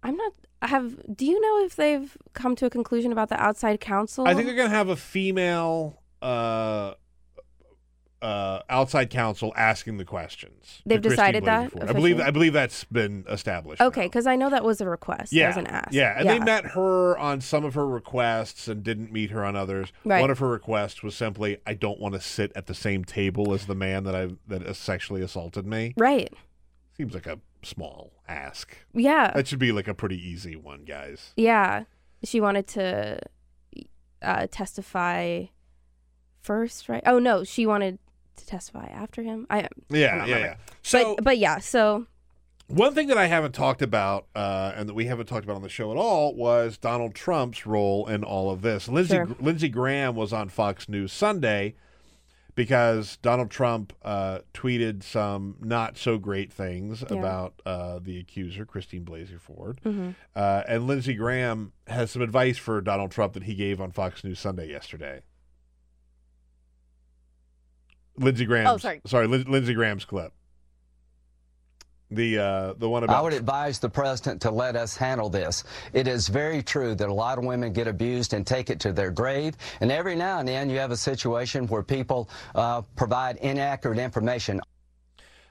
I'm not. Have. Do you know if they've come to a conclusion about the outside counsel? I think they're going to have a female uh, uh, outside counsel asking the questions. They've decided that. I believe? I believe that's been established. Okay, because I know that was a request. Yeah, That was an ask. yeah, and they met her on some of her requests and didn't meet her on others. Right. One of her requests was simply, "I don't want to sit at the same table as the man that I that sexually assaulted me." Right. Seems like a small ask. Yeah. That should be like a pretty easy one, guys. Yeah, she wanted to uh, testify first, right? Oh no, she wanted to testify after him. I Yeah, I yeah, yeah. So but, but yeah, so One thing that I haven't talked about, uh, and that we haven't talked about on the show at all, was Donald Trump's role in all of this. Lindsey Sure. Lindsey Graham was on Fox News Sunday because Donald Trump uh, tweeted some not so great things Yeah. about uh, the accuser, Christine Blasey Ford. mhm. Uh, and Lindsey Graham has some advice for Donald Trump that he gave on Fox News Sunday yesterday. Lindsey Graham. Graham's sorry. sorry, Lin- Lindsey Graham's clip. The uh, the one about I would advise the president to let us handle this. It is very true that a lot of women get abused and take it to their grave. And every now and then you have a situation where people uh, provide inaccurate information.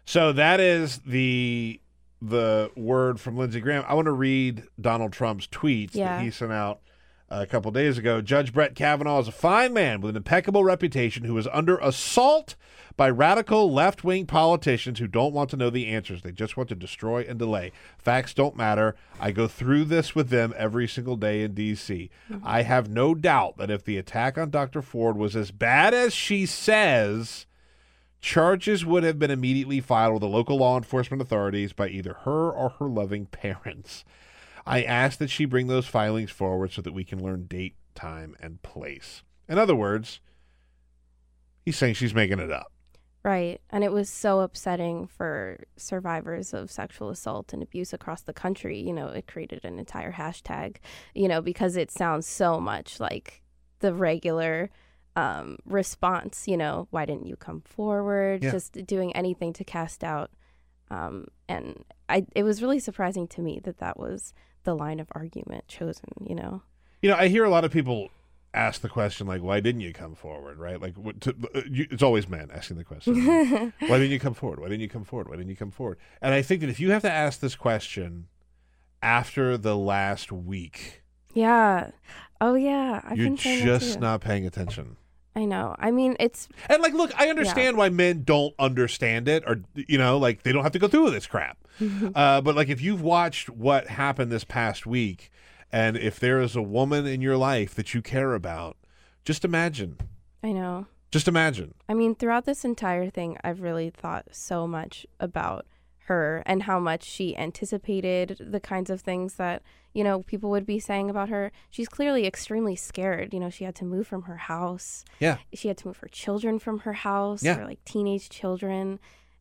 So that is the the word from Lindsey Graham. I want to read Donald Trump's tweets Yeah. that he sent out a couple days ago. Judge Brett Kavanaugh is a fine man with an impeccable reputation who is under assault by radical left wing politicians who don't want to know the answers. They just want to destroy and delay. Facts don't matter. I go through this with them every single day in D.C. Mm-hmm. I have no doubt that if the attack on Dr. Ford was as bad as she says, charges would have been immediately filed with the local law enforcement authorities by either her or her loving parents. I ask that she bring those filings forward so that we can learn date, time, and place. In other words, he's saying she's making it up. right, and it was so upsetting for survivors of sexual assault and abuse across the country. You know, it created an entire hashtag. You know, because it sounds so much like the regular um, response. You know, why didn't you come forward? Yeah. Just doing anything to cast out. Um, and I, it was really surprising to me that that was the line of argument chosen. You know, You know, I hear a lot of people ask the question like, "Why didn't you come forward?" Right? Like, what to, uh, you, it's always men asking the question. Why didn't you come forward? Why didn't you come forward? Why didn't you come forward? And I think that if you have to ask this question after the last week, yeah. Oh yeah, I've you're just not paying attention. I know. I mean, it's And like, look, I understand why men don't understand it, or you know, like they don't have to go through with this crap. uh, but like, if you've watched what happened this past week, and if there is a woman in your life that you care about, just imagine, I know. just imagine. I mean, throughout this entire thing, I've really thought so much about her and how much she anticipated the kinds of things that, you know, people would be saying about her. She's clearly extremely scared. You know, she had to move from her house. Yeah. She had to move her children from her house, Yeah. her like teenage children.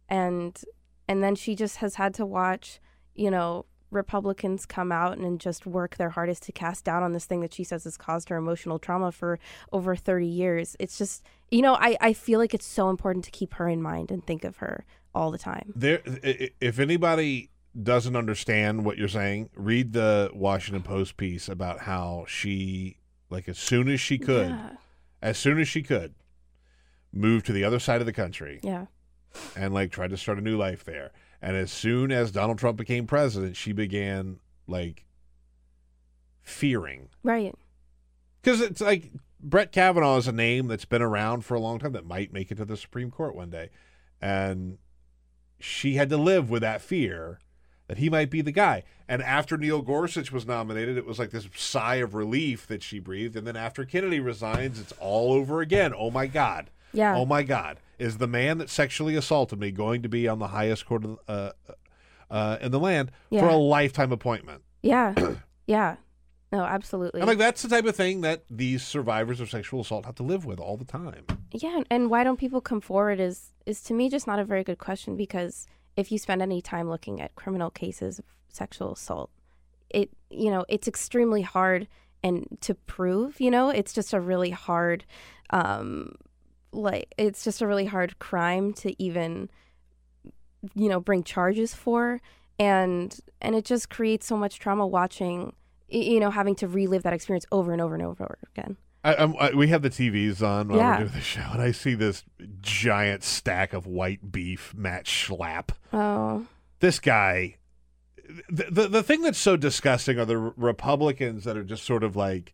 And and then she just has had to watch, you know, Republicans come out and just work their hardest to cast doubt on this thing that she says has caused her emotional trauma for over 30 years. It's just, you know, I, I feel like it's so important to keep her in mind and think of her all the time. There, if anybody doesn't understand what you're saying, read the Washington Post piece about how she, like, as soon as she could, Yeah. as soon as she could, moved to the other side of the country. Yeah. And like tried to start a new life there. And as soon as Donald Trump became president, she began like fearing Right. because it's like Brett Kavanaugh is a name that's been around for a long time that might make it to the Supreme Court one day, and she had to live with that fear that he might be the guy. And after Neil Gorsuch was nominated, it was like this sigh of relief that she breathed. And then after Kennedy resigns, it's all over again. Oh my God. Yeah. Oh my God. Is the man that sexually assaulted me going to be on the highest court of, uh, uh, in the land for a lifetime appointment? Yeah. yeah. No, absolutely. And like that's the type of thing that these survivors of sexual assault have to live with all the time. Yeah, and why don't people come forward is is to me just not a very good question because if you spend any time looking at criminal cases of sexual assault, it you know it's extremely hard and to prove. You know, it's just a really hard, um, like it's just a really hard crime to even you know bring charges for, and and it just creates so much trauma watching. You know, having to relive that experience over and over and over again. I, I'm, I, we have the TVs on while Yeah. we're doing the show, and I see this giant stack of white beef, Matt Schlapp. Oh, This guy, the, the the thing that's so disgusting are the Republicans that are just sort of like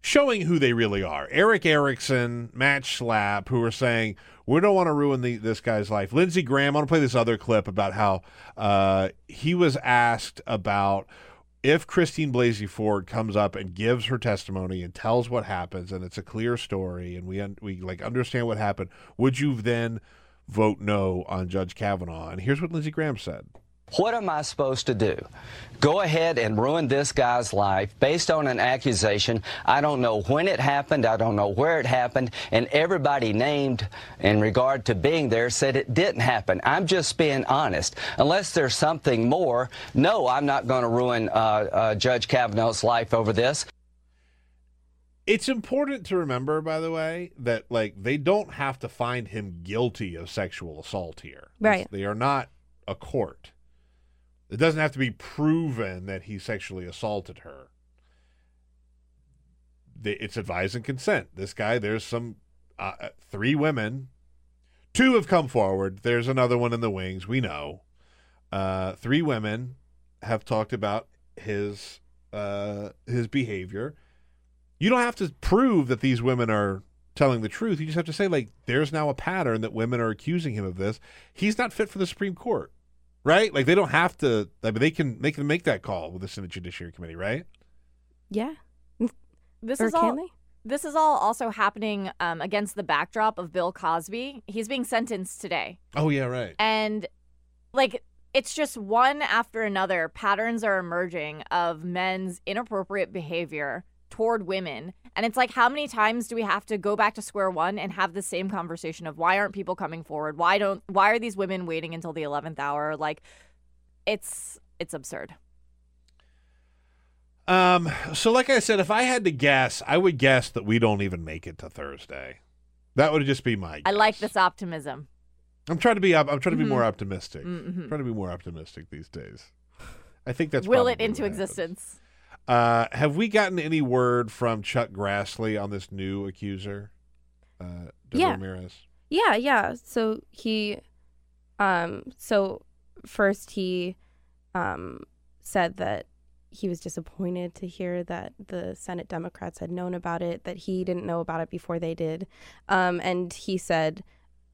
showing who they really are. Erick Erickson, Matt Schlapp, who are saying we don't want to ruin the, this guy's life. Lindsey Graham, I want to play this other clip about how uh, he was asked about if Christine Blasey Ford comes up and gives her testimony and tells what happens, and it's a clear story, and we un- we like understand what happened, would you then vote no on Judge Kavanaugh? And here's what Lindsey Graham said. What am I supposed to do? Go ahead and ruin this guy's life based on an accusation. I don't know when it happened. I don't know where it happened. And everybody named in regard to being there said it didn't happen. I'm just being honest. Unless there's something more, no, I'm not going to ruin uh, uh, Judge Kavanaugh's life over this. It's important to remember, by the way, that like they don't have to find him guilty of sexual assault here. Right. They are not a court. It doesn't have to be proven that he sexually assaulted her. It's advise and consent. This guy, there's some uh, uh, three women. Two have come forward. There's another one in the wings. We know. Uh, three women have talked about his uh, his behavior. You don't have to prove that these women are telling the truth. You just have to say, like, there's now a pattern that women are accusing him of this. He's not fit for the Supreme Court, right? Like, they don't have to. I mean, they can they can make that call with the Senate Judiciary Committee, right? yeah. This or is can all. they? This is all also happening um, against the backdrop of Bill Cosby. He's being sentenced today. Oh yeah, right. And like it's just one after another patterns are emerging of men's inappropriate behavior toward women. And it's like how many times do we have to go back to square one and have the same conversation of why aren't people coming forward? Why don't why are these women waiting until the 11th hour? Like it's it's absurd. Um. So, like I said, if I had to guess, I would guess that we don't even make it to Thursday. That would just be my. I like this optimism. I'm trying to be. I'm trying to be Mhm. more optimistic. Mhm. Trying to be more optimistic these days. I think that's Will it into existence. Uh, have we gotten any word from Chuck Grassley on this new accuser, uh, Deborah Yeah. Ramirez? Yeah, yeah. So he, um, so first he, um, said that he was disappointed to hear that the Senate Democrats had known about it, that he didn't know about it before they did, um, and he said,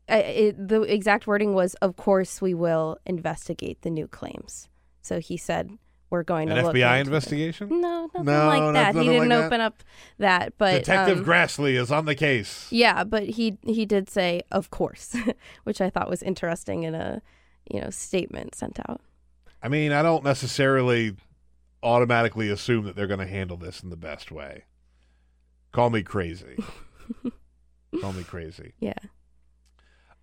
uh, it, the exact wording was, "Of course we will investigate the new claims." So he said, "We're going An to look FBI into it." investigation? No, nothing No, like not- that. He nothing didn't like that? open up that, but Detective um, Grassley is on the case. yeah, but he he did say of course, which I thought was interesting in a you know statement sent out. I mean, I don't necessarily automatically assume that they're going to handle this in the best way. Call me crazy. Call me crazy. Yeah.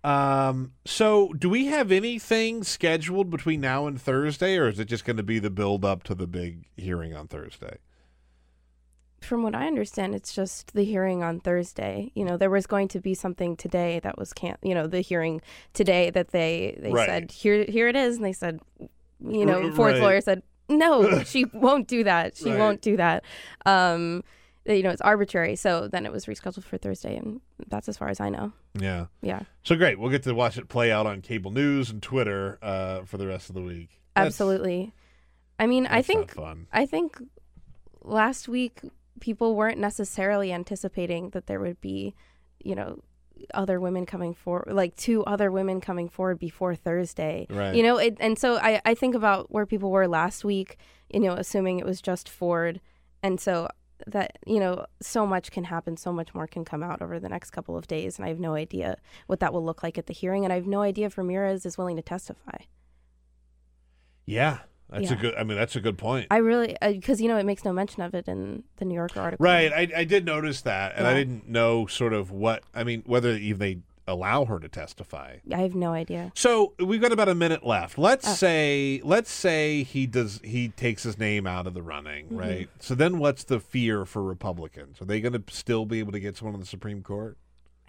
Um. So, do we have anything scheduled between now and Thursday, or is it just going to be the build up to the big hearing on Thursday? From what I understand, it's just the hearing on Thursday. You know, there was going to be something today that was can't. You know, the hearing today that they they Right. said here here it is, and they said, you know, Ford's right. lawyer said no, she won't do that. She Right. won't do that. Um, you know, it's arbitrary. So then it was rescheduled for Thursday, and that's as far as I know. Yeah. Yeah, So great. We'll get to watch it play out on cable news and Twitter uh, for the rest of the week. That's- absolutely. I mean, I think fun. I think last week people weren't necessarily anticipating that there would be, you know, other women coming forward, like two other women coming forward before Thursday. Right. You know, it, and so I, I think about where people were last week, you know, assuming it was just Ford. And so that, you know, so much can happen, so much more can come out over the next couple of days. And I have no idea what that will look like at the hearing. And I have no idea if Ramirez is willing to testify. Yeah, that's a good. I mean, that's a good point. I really, uh, because, you know, it makes no mention of it in the New Yorker article. Right. I, I did notice that, and I didn't know sort of what. I mean, whether even they allow her to testify. I have no idea. So we've got about a minute left. Let's Oh. say, let's say he does. He takes his name out of the running, Mm-hmm. right? So then, what's the fear for Republicans? Are they going to still be able to get someone on the Supreme Court?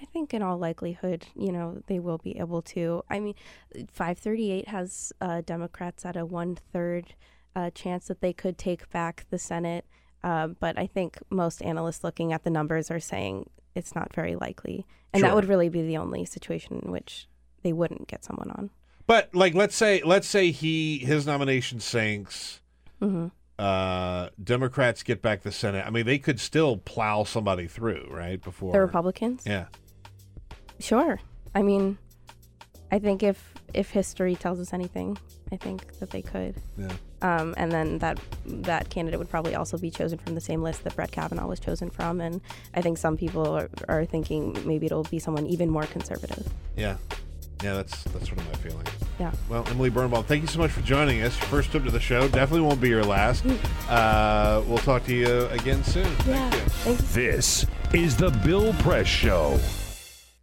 I think in all likelihood, you know, they will be able to. I mean, 538 has uh, Democrats at a one third uh, chance that they could take back the Senate. Uh, but I think most analysts looking at the numbers are saying it's not very likely. And Sure. that would really be the only situation in which they wouldn't get someone on. But like, let's say, let's say he his nomination sinks. hmm Uh, Democrats get back the Senate. I mean, they could still plow somebody through, right? Before The Republicans? Yeah. Sure. I mean, I think if if history tells us anything, I think that they could. Yeah. Um, and then that that candidate would probably also be chosen from the same list that Brett Kavanaugh was chosen from. And I think some people are, are thinking maybe it'll be someone even more conservative. Yeah. Yeah, that's that's sort of my feeling. Yeah. Well, Emily Birnbaum, thank you so much for joining us. Your first trip to the show definitely won't be your last. Uh, we'll talk to you again soon. Yeah. Thank you. Thank you. This is the Bill Press Show.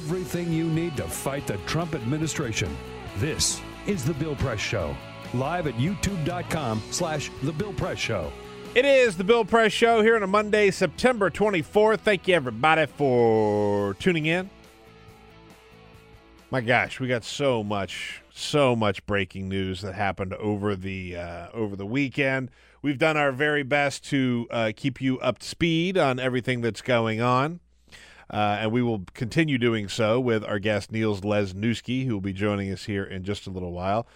Everything you need to fight the Trump administration. This is the Bill Press Show. Live at youtube.com slash the Bill Press Show. It is the Bill Press Show here on a Monday, September 24th. Thank you, everybody, for tuning in. My gosh, we got so much, so much breaking news that happened over the uh, over the weekend. We've done our very best to uh, keep you up to speed on everything that's going on, uh, and we will continue doing so with our guest Niels Lesniewski, who will be joining us here in just a little while.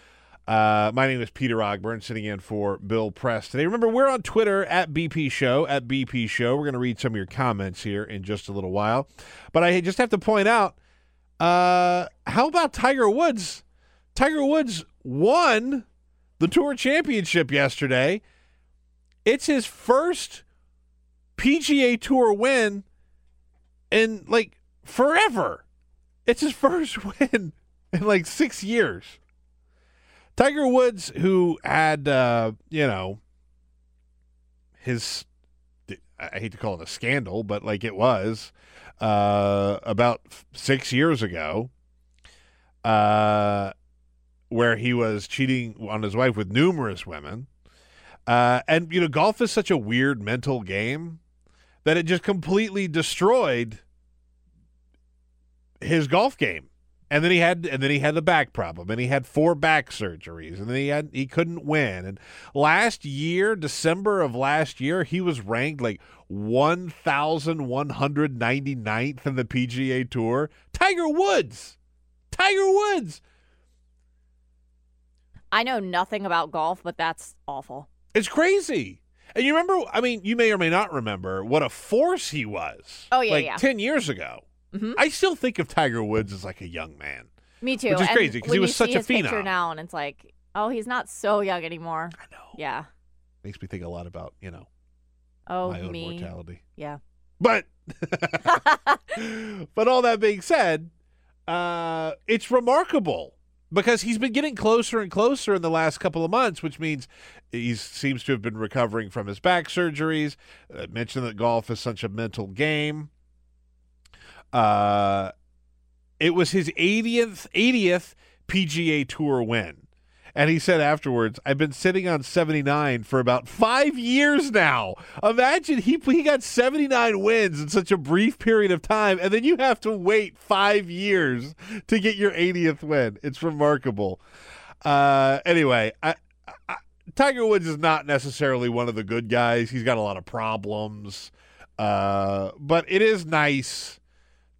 Uh, my name is Peter Ogburn, sitting in for Bill Press today. Remember, we're on Twitter at BP Show, at BP Show. We're going to read some of your comments here in just a little while. But I just have to point out uh, how about Tiger Woods? Tiger Woods won the Tour Championship yesterday. It's his first PGA Tour win in like forever. It's his first win in like six years. Tiger Woods, who had, uh, you know, his, I hate to call it a scandal, but like it was uh, about six years ago, uh, where he was cheating on his wife with numerous women. Uh, and, you know, golf is such a weird mental game that it just completely destroyed his golf game. And then he had and then he had the back problem and he had four back surgeries and then he had he couldn't win. And last year, December of last year, he was ranked like 1199th in the PGA Tour. Tiger Woods. Tiger Woods. I know nothing about golf, but that's awful. It's crazy. And you remember, I mean, you may or may not remember what a force he was. Oh, yeah, like yeah. 10 years ago. Mhm. I still think of Tiger Woods as like a young man. Me too. Which is And crazy, 'cause he was such a phenom. now, and it's like, oh, he's not so young anymore. I know. Yeah. Makes me think a lot about, you know, Oh, my own me. mortality. Yeah. But but all that being said, uh, it's remarkable because he's been getting closer and closer in the last couple of months, which means he seems to have been recovering from his back surgeries. I mentioned that golf is such a mental game. Uh, it was his 80th 80th PGA Tour win. And he said afterwards, I've been sitting on 79 for about five years now. Imagine he, he got 79 wins in such a brief period of time, and then you have to wait five years to get your 80th win. It's remarkable. Uh, anyway, I, I, Tiger Woods is not necessarily one of the good guys. He's got a lot of problems. Uh, but it is nice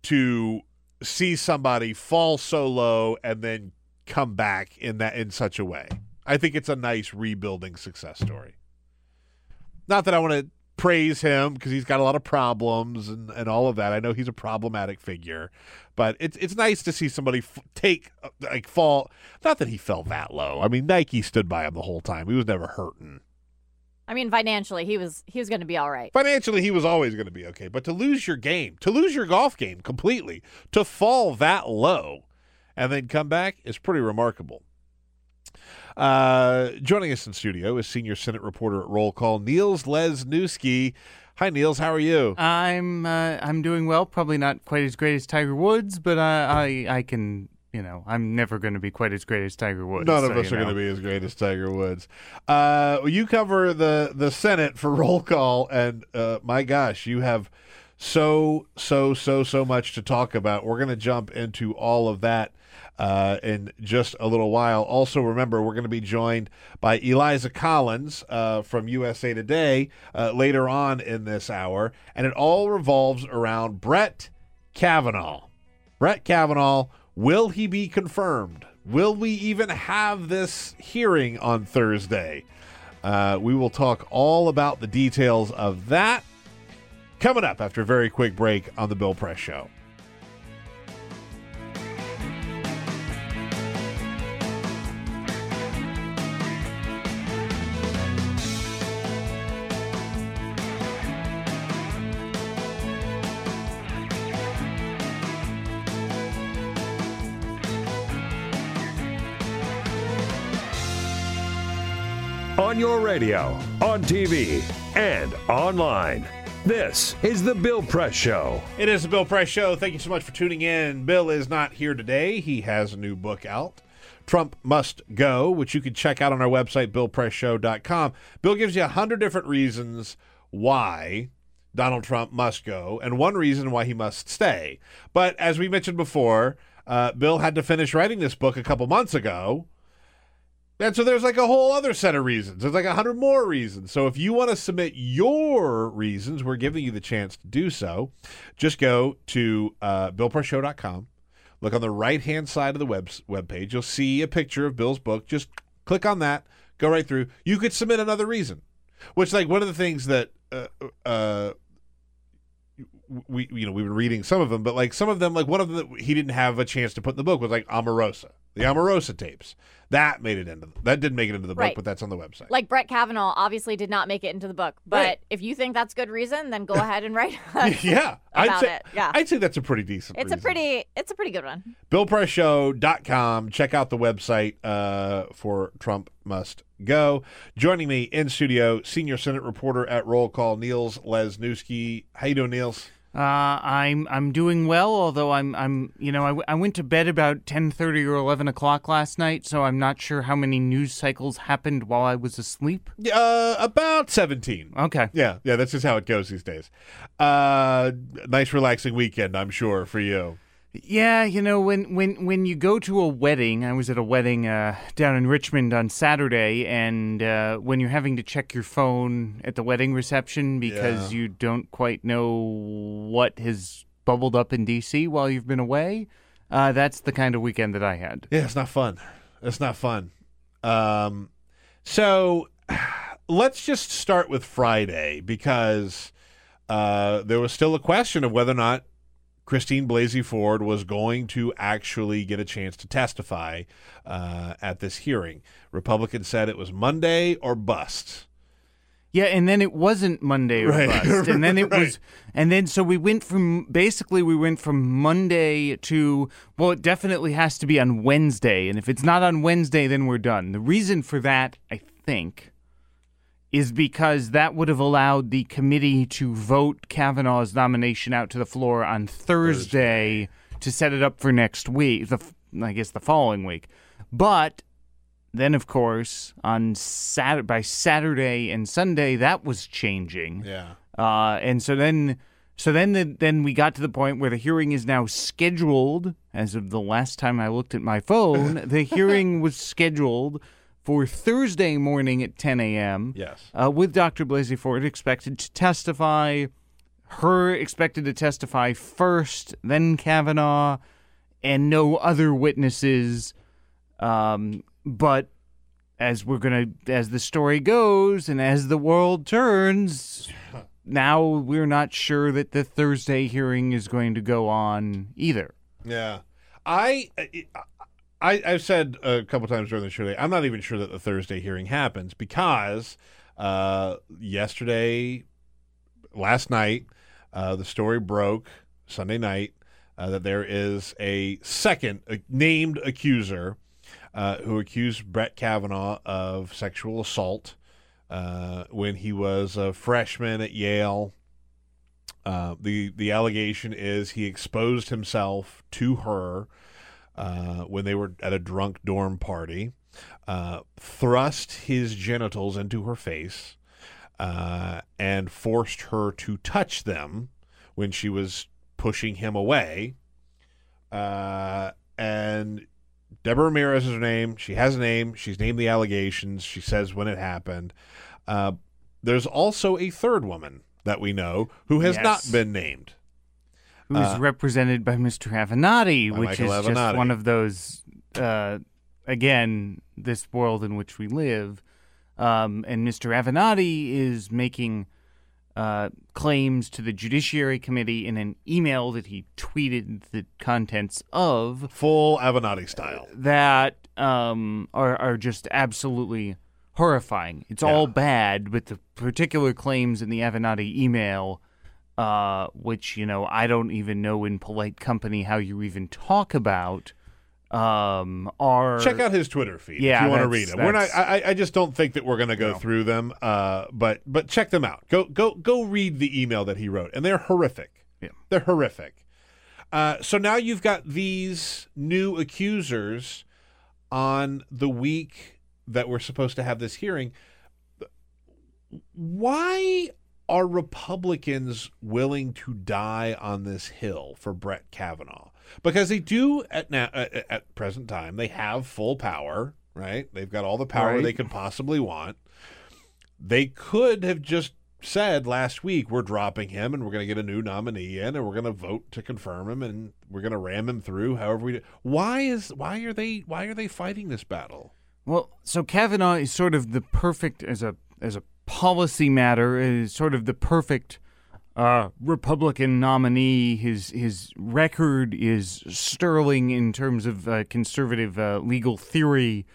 to see somebody fall so low and then come back in that in such a way. I think it's a nice rebuilding success story. Not that I want to praise him because he's got a lot of problems and, and all of that. I know he's a problematic figure, but it's it's nice to see somebody f- take uh, like fall. Not that he fell that low. I mean, Nike stood by him the whole time. He was never hurting. I mean, financially, he was he was going to be all right. Financially, he was always going to be okay. But to lose your game, to lose your golf game completely, to fall that low, and then come back is pretty remarkable. Uh, joining us in studio is senior Senate reporter at Roll Call, Niels Lesniewski. Hi, Niels. How are you? I'm uh, I'm doing well. Probably not quite as great as Tiger Woods, but I I, I can you know I'm never going to be quite as great as Tiger Woods. None so, of us are know. going to be as great as Tiger Woods. Uh, you cover the the Senate for Roll Call, and uh, my gosh, you have so so so so much to talk about. We're going to jump into all of that uh, in just a little while. Also, remember, we're going to be joined by Eliza Collins uh, from USA Today uh, later on in this hour, and it all revolves around Brett Kavanaugh. Brett Kavanaugh, will he be confirmed? Will we even have this hearing on Thursday? Uh, we will talk all about the details of that coming up after a very quick break on the Bill Press Show. On your radio, on TV, and online. This is The Bill Press Show. It is the Bill Press Show. Thank you so much for tuning in. Bill is not here today. He has a new book out, Trump Must Go, which you can check out on our website, BillPressShow.com. Bill gives you a hundred different reasons why Donald Trump must go and one reason why he must stay. But as we mentioned before, uh, Bill had to finish writing this book a couple months ago. And so there's like a whole other set of reasons. There's like a hundred more reasons. So if you want to submit your reasons, we're giving you the chance to do so. Just go to uh, BillPressShow.com. Look on the right hand side of the web webpage. You'll see a picture of Bill's book. Just click on that. Go right through. You could submit another reason, which like one of the things that uh, uh, we you know we've been reading some of them, but like some of them, like one of them he didn't have a chance to put in the book was like Omarosa, the Omarosa tapes. That made it into that didn't make it into the book, Right. but that's on the website. Like Brett Kavanaugh obviously did not make it into the book, but Right. if you think that's good reason, then go ahead and write yeah, I'd say it. Yeah, I'd say that's a pretty decent. it's a pretty it's a pretty good one. BillPressShow.com. Check out the website uh, for Trump Must Go. Joining me in studio, senior Senate reporter at Roll Call, Niels Lesniewski. How you doing, Niels? Uh, I'm I'm doing well, although I'm I'm you know I, w- I went to bed about ten thirty or eleven o'clock last night, so I'm not sure how many news cycles happened while I was asleep. Uh, about 17. Okay. Yeah, yeah, that's just how it goes these days. Uh, nice, relaxing weekend, I'm sure, for you. Yeah, you know when when when you go to a wedding, I was at a wedding uh, down in Richmond on Saturday, and uh, when you're having to check your phone at the wedding reception because Yeah. you don't quite know what has bubbled up in D.C. while you've been away, uh, that's the kind of weekend that I had. Yeah, it's not fun. It's not fun. Um, so let's just start with Friday because uh, there was still a question of whether or not Christine Blasey Ford was going to actually get a chance to testify uh, at this hearing. Republicans said it was Monday or bust. Yeah, and then it wasn't Monday or Right, bust, and then it right. was, and then so we went from basically we went from Monday to well, it definitely has to be on Wednesday, and if it's not on Wednesday, then we're done. The reason for that, I think, is because that would have allowed the committee to vote Kavanaugh's nomination out to the floor on Thursday, to set it up for next week. The I guess the following week, but then of course on Sat by Saturday and Sunday that was changing. Yeah. Uh, and so then, so then, the, then we got to the point where the hearing is now scheduled. As of the last time I looked at my phone, the hearing was scheduled for Thursday morning at 10 a.m. Yes. Uh, with Dr. Blasey Ford expected to testify, her expected to testify first, then Kavanaugh, and no other witnesses. Um, but as we're gonna, as the story goes, and as the world turns, now we're not sure that the Thursday hearing is going to go on either. Yeah, I, I, I've said a couple times during the show today. I'm not even sure that the Thursday hearing happens because uh, yesterday, last night, uh, the story broke Sunday night uh, that there is a second named accuser uh, who accused Brett Kavanaugh of sexual assault uh, when he was a freshman at Yale. Uh, the the allegation is he exposed himself to her uh, when they were at a drunk dorm party, uh, thrust his genitals into her face, uh, and forced her to touch them when she was pushing him away. Uh, and Deborah Ramirez is her name. She has a name. She's named the allegations. She says when it happened. Uh, there's also a third woman that we know who has Yes. not been named. Who's Uh, represented by Mr. Avenatti, by which Michael is just one of those, uh, again, this world in which we live. Um, and Mr. Avenatti is making uh, claims to the Judiciary Committee in an email that he tweeted the contents of Full Avenatti style. that um, are, are just absolutely horrifying. It's all bad, but the particular claims in the Avenatti email, uh, which, you know, I don't even know in polite company how you even talk about, um, are. Check out his Twitter feed Yeah, if you want to read it. We're not. I, I just don't think that we're going to go through them. Uh, but but check them out. Go go go read the email that he wrote, and they're horrific. Yeah. They're horrific. Uh, so now you've got these new accusers on the week that we're supposed to have this hearing. Why are Republicans willing to die on this hill for Brett Kavanaugh? Because they do at now at, uh, uh, at present time they have full power, right? They've got all the power Right. they could possibly want. They could have just said last week we're dropping him and we're going to get a new nominee in and we're going to vote to confirm him and we're going to ram him through however we do. Why is why are they why are they fighting this battle? Well, so Kavanaugh is sort of the perfect as a as a policy matter is sort of the perfect uh, Republican nominee. His his record is sterling in terms of uh, conservative uh, legal theory.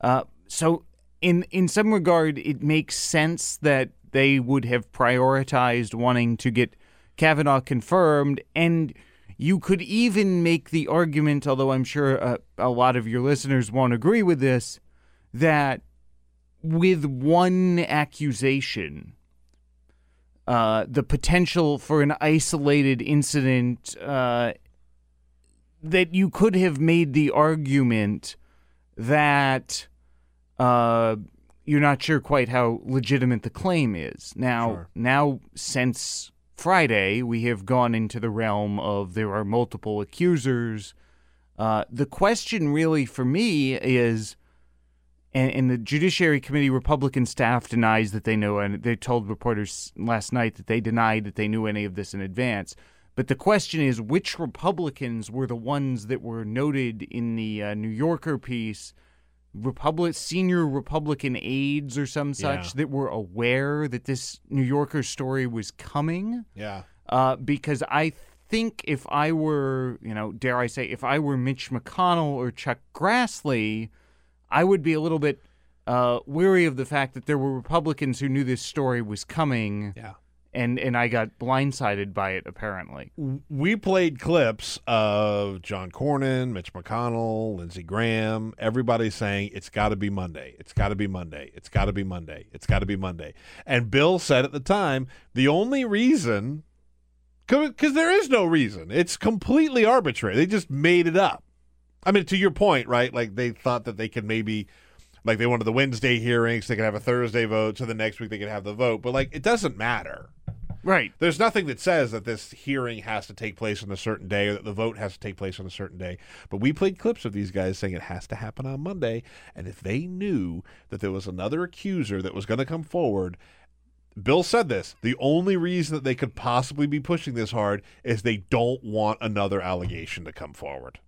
Uh, so in in some regard, it makes sense that they would have prioritized wanting to get Kavanaugh confirmed and. You could even make the argument, although I'm sure uh, a lot of your listeners won't agree with this, that with one accusation, uh, the potential for an isolated incident, uh, that you could have made the argument that uh, you're not sure quite how legitimate the claim is. Now, Sure. now since Friday, we have gone into the realm of there are multiple accusers. Uh, the question really for me is, and, and the Judiciary Committee Republican staff denies that they know, and they told reporters last night that they denied that they knew any of this in advance. But the question is, which Republicans were the ones that were noted in the uh, New Yorker piece? Republic senior Republican aides or some such Yeah. that were aware that this New Yorker story was coming Yeah. uh, because I think if I were, you know, dare I say, if I were Mitch McConnell or Chuck Grassley, I would be a little bit uh, weary of the fact that there were Republicans who knew this story was coming. Yeah. And, and I got blindsided by it, apparently. we played clips of John Cornyn, Mitch McConnell, Lindsey Graham, everybody saying it's got to be Monday. It's got to be Monday. It's got to be Monday. It's got to be Monday. And Bill said at the time the only reason, because there is no reason, it's completely arbitrary. They just made it up. I mean, to your point, right? Like they thought that they could maybe. Like they wanted the Wednesday hearings, they could have a Thursday vote, so the next week they could have the vote. But like, it doesn't matter. Right. There's nothing that says that this hearing has to take place on a certain day or that the vote has to take place on a certain day. But we played clips of these guys saying it has to happen on Monday. And if they knew that there was another accuser that was going to come forward, Bill said this the only reason that they could possibly be pushing this hard is they don't want another allegation to come forward.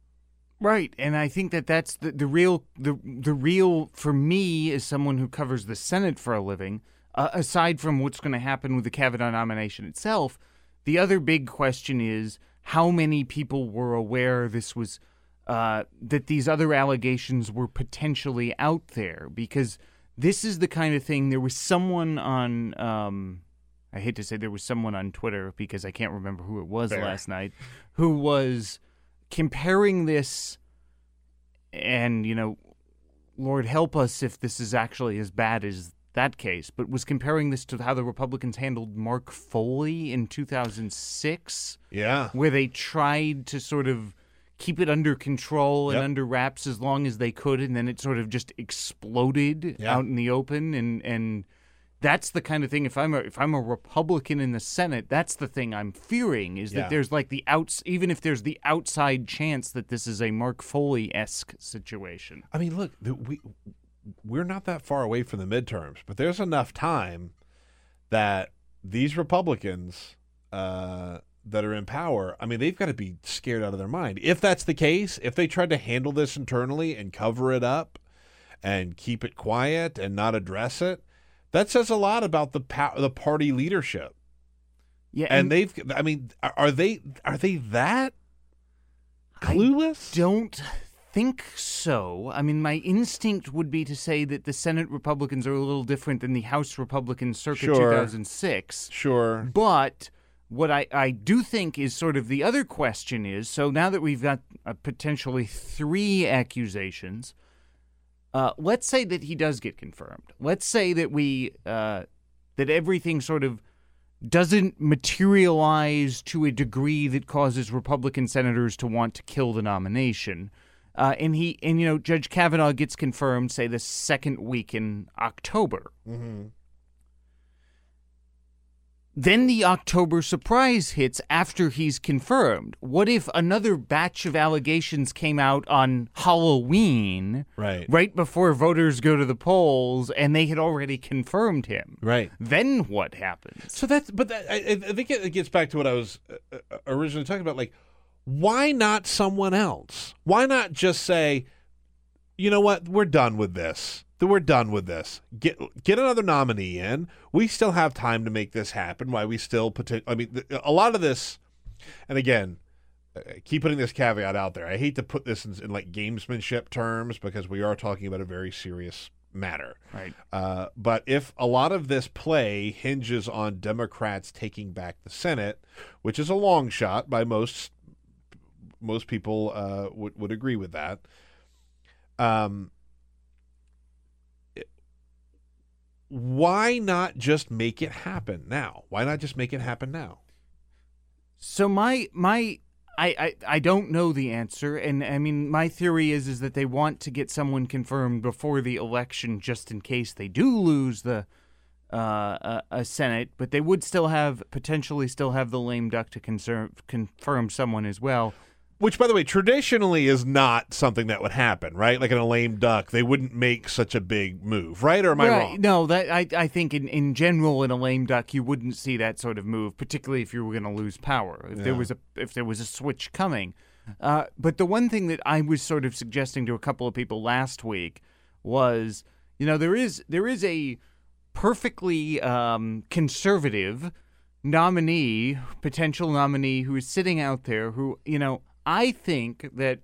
Right, and I think that that's the, the real the the real for me as someone who covers the Senate for a living. Uh, aside from what's going to happen with the Kavanaugh nomination itself, the other big question is how many people were aware this was uh, that these other allegations were potentially out there because this is the kind of thing. There was someone on. Um, I hate to say there was someone on Twitter because I can't remember who it was Fair. last night, who was comparing this and you know lord help us if this is actually as bad as that case but was comparing this to how the republicans handled mark foley in 2006 Yeah. where they tried to sort of keep it under control and Yep. under wraps as long as they could and then it sort of just exploded Yeah. out in the open and and that's the kind of thing if I'm a if I'm a Republican in the Senate, that's the thing I'm fearing is Yeah. that there's like the outs even if there's the outside chance that this is a Mark Foley esque situation. I mean, look, we we're not that far away from the midterms, but there's enough time that these Republicans uh, that are in power, I mean, they've got to be scared out of their mind. If that's the case, if they tried to handle this internally and cover it up and keep it quiet and not address it, that says a lot about the the party leadership. Yeah, And, they've, I mean, are, they are they that clueless? don't think so. I mean, my instinct would be to say that the Senate Republicans are a little different than the House Republicans circa Sure. 2006. Sure. But what I, I do think is sort of the other question is so now that we've got uh, potentially three accusations, uh, let's say that he does get confirmed. Let's say that we uh, that everything sort of doesn't materialize to a degree that causes Republican senators to want to kill the nomination. Uh, and he and you know Judge Kavanaugh gets confirmed, say the second week in October. Mm-hmm. Then the October surprise hits after he's confirmed. What if another batch of allegations came out on Halloween, Right. right before voters go to the polls, and they had already confirmed him? Right. Then what happens? So that's, but that, I, I think it gets back to what I was uh, uh, originally talking about. Like, why not someone else? Why not just say, you know what, we're done with this. That We're done with this. Get get another nominee in. We still have time to make this happen. Why we still I mean, a lot of this, and again, uh, keep putting this caveat out there. I hate to put this in, in like gamesmanship terms because we are talking about a very serious matter. Right. Uh, but if a lot of this play hinges on Democrats taking back the Senate, which is a long shot by most most people uh, would would agree with that. Um, it- why not just make it happen now? Why not just make it happen now? So my my I, I I don't know the answer, and I mean my theory is is that they want to get someone confirmed before the election, just in case they do lose the uh, a, a Senate, but they would still have potentially still have the lame duck to conserve, confirm someone as well. Which, by the way, traditionally is not something that would happen, right? Like in a lame duck, they wouldn't make such a big move, right? Or am I right. wrong? No, that I I think in, in general in a lame duck you wouldn't see that sort of move, particularly if you were going to lose power. If there was a if there was a switch coming. Uh, but the one thing that I was sort of suggesting to a couple of people last week was, you know, there is there is a perfectly um, conservative nominee, potential nominee who is sitting out there who, you know, I think that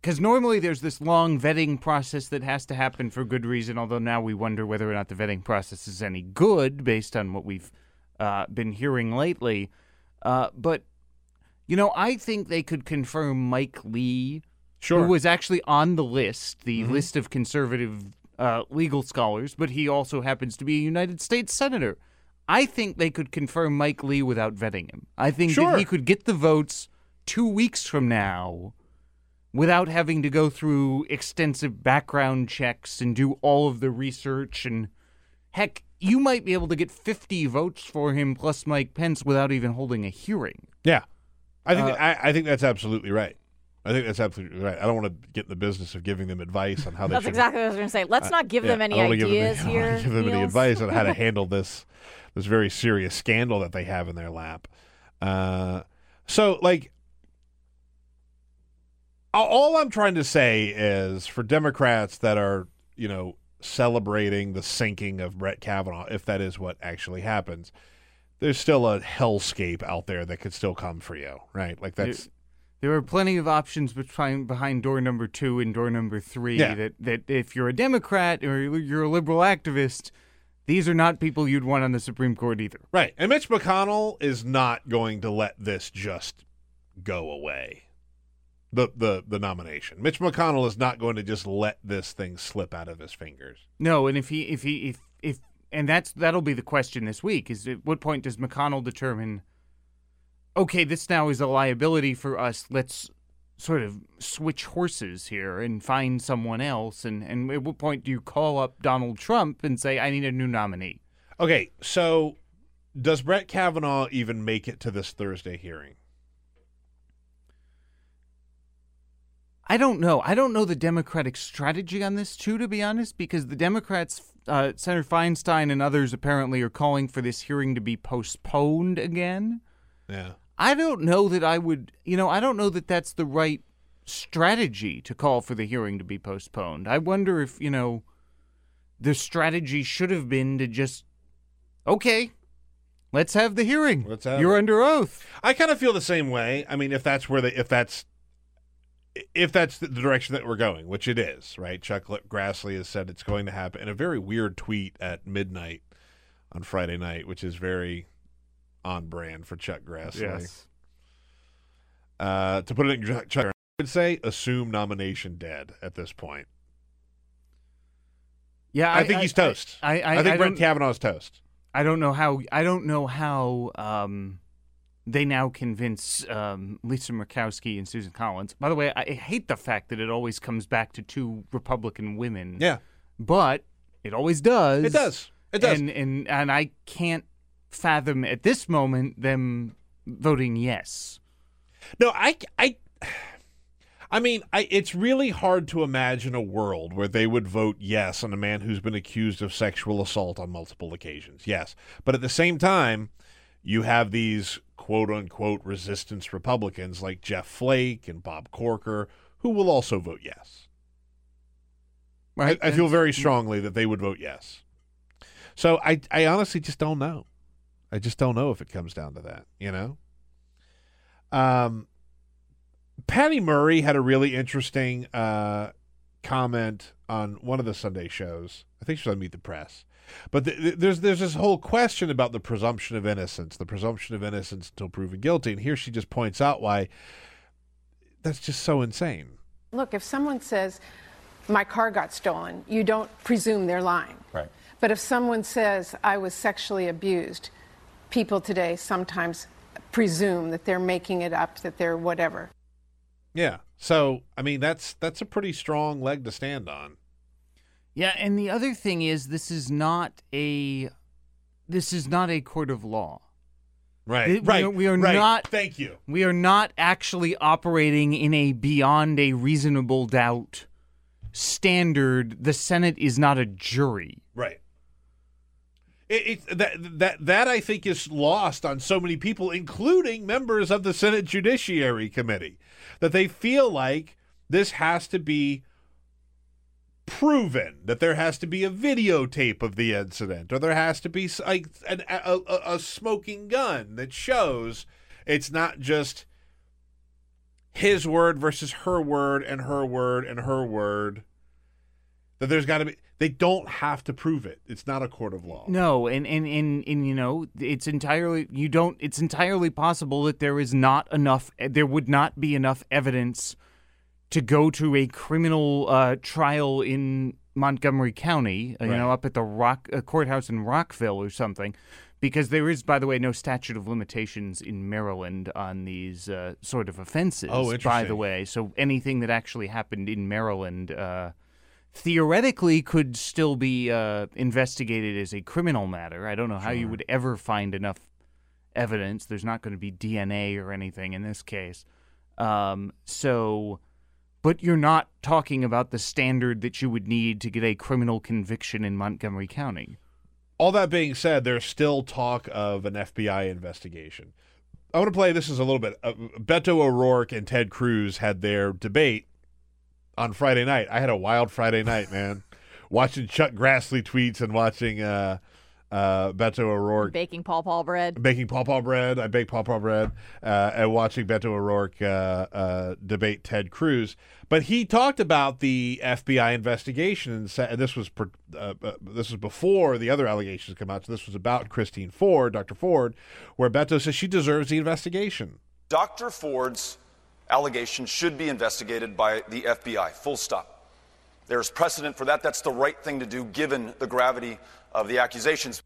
because normally there's this long vetting process that has to happen for good reason. Although now we wonder whether or not the vetting process is any good based on what we've uh, been hearing lately. Uh, but you know, I think they could confirm Mike Lee, Sure. who was actually on the list, the Mhm. list of conservative uh, legal scholars, but he also happens to be a United States senator. I think they could confirm Mike Lee without vetting him. I think Sure. that he could get the votes two weeks from now without having to go through extensive background checks and do all of the research and heck you might be able to get 50 votes for him plus Mike Pence without even holding a hearing. Yeah, I think Uh, I, I think that's absolutely right. I think that's absolutely right. I don't want to get in the business of giving them advice on how they That's should. exactly what I was going to say. Let's Uh, not give yeah, them any I don't wanna give them ideas any- I don't wanna here. Give them any advice on how to handle this this very serious scandal that they have in their lap. Uh, so, like, all- I'm trying to say is for Democrats that are, you know, celebrating the sinking of Brett Kavanaugh, if that is what actually happens, there's still a hellscape out there that could still come for you, right? Like that's There are plenty of options between, behind door number two and door number three. Yeah. That, that if you're a Democrat or you're a liberal activist, these are not people you'd want on the Supreme Court either. Right. And Mitch McConnell is not going to let this just go away. The the the nomination. Mitch McConnell is not going to just let this thing slip out of his fingers. No, and if he if he if if and that's that'll be the question this week is at what point does McConnell determine okay, this now is a liability for us. Let's sort of switch horses here and find someone else and and at what point do you call up Donald Trump and say I need a new nominee? Okay, so does Brett Kavanaugh even make it to this Thursday hearing? I don't know. I don't know the Democratic strategy on this, too, to be honest, because the Democrats, uh, Senator Feinstein and others apparently are calling for this hearing to be postponed again. Yeah. I don't know that I would, you know, I don't know that that's the right strategy to call for the hearing to be postponed. I wonder if, you know, the strategy should have been to just, okay, let's have the hearing. Let's have You're it. under oath. I kind of feel the same way. I mean, if that's where they if that's if that's the direction that we're going, which it is, right? Chuck Grassley has said it's going to happen in a very weird tweet at midnight on Friday night, which is very on brand for Chuck Grassley. Uh, to put it in Chuck, Chuck, I would say assume nomination dead at this point. Yeah, I, think he's toast. I, I, I think I Brett Kavanaugh's toast. I don't know how. I don't know how um, they now convince um, Lisa Murkowski and Susan Collins. By the way, I hate the fact that it always comes back to two Republican women. Yeah. but it always does. It does. It does. And and and I can't fathom at this moment them voting yes. No, I, I, I mean, I, it's really hard to imagine a world where they would vote yes on a man who's been accused of sexual assault on multiple occasions. Yes. But at the same time, you have these quote unquote resistance Republicans like Jeff Flake and Bob Corker who will also vote yes. Right. I, I feel very strongly that they would vote yes. So I, I honestly just don't know. I just don't know if it comes down to that, you know? Um, Patty Murray had a really interesting uh, comment on one of the Sunday shows. I think she was on Meet the Press. But th- th- there's there's this whole question about the presumption of innocence, the presumption of innocence until proven guilty, and here she just points out why that's just so insane. Look, if someone says, my car got stolen, you don't presume they're lying. Right. But if someone says, I was sexually abused, people today sometimes presume that they're making it up, that they're whatever. Yeah. So I mean that's that's a pretty strong leg to stand on. Yeah, and the other thing is this is not a this is not a court of law. Right. It- we right. are- we are right. not- Thank you. We are not actually operating in a beyond a reasonable doubt standard. The Senate is not a jury. Right. It, it, that that that I think is lost on so many people, including members of the Senate Judiciary Committee, that they feel like this has to be proven, that there has to be a videotape of the incident, or there has to be like an, a, a, a smoking gun that shows it's not just his word versus her word and her word and her word. That there's got to be. They don't have to prove it. It's not a court of law. No, and, and, and, and you know, it's entirely you don't it's entirely possible that there is not enough there would not be enough evidence to go to a criminal uh, trial in Montgomery County, uh, you know, up at the Rock uh, courthouse in Rockville or something, because there is, by the way, no statute of limitations in Maryland on these uh, sort of offenses. Oh, interesting. By the way, so anything that actually happened in Maryland. Uh, Theoretically, could still be uh, investigated as a criminal matter. I don't know how you would ever find enough evidence. There's not going to be DNA or anything in this case. Um, so, but you're not talking about the standard that you would need to get a criminal conviction in Montgomery County. All that being said, there's still talk of an FBI investigation. I want to play this is a little bit. Uh, Beto O'Rourke and Ted Cruz had their debate on Friday night. I had a wild Friday night, man. watching Chuck Grassley tweets and watching uh, uh, Beto O'Rourke Baking pawpaw bread. baking pawpaw bread. I bake pawpaw bread uh, and watching Beto O'Rourke uh, uh, debate Ted Cruz. But he talked about the FBI investigation, and, said, and this was per, uh, uh, this was before the other allegations come out. So this was about Christine Ford, Dr. Ford, where Beto says she deserves the investigation. Dr. Ford's allegations should be investigated by the FBI, full stop. There's precedent for that. That's the right thing to do given the gravity of the accusations.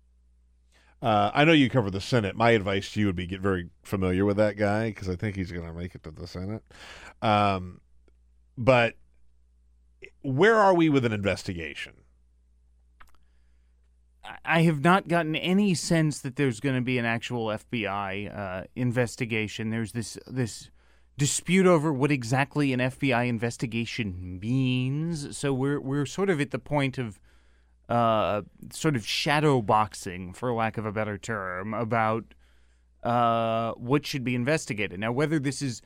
Uh, I know you cover the Senate. My advice to you would be get very familiar with that guy because I think he's going to make it to the Senate. Um, but where are we with an investigation? I- have not gotten any sense that there's going to be an actual FBI uh, investigation. There's this this dispute over what exactly an FBI investigation means. So we're we're sort of at the point of uh, sort of shadow boxing, for lack of a better term, about uh, what should be investigated. Now, whether this is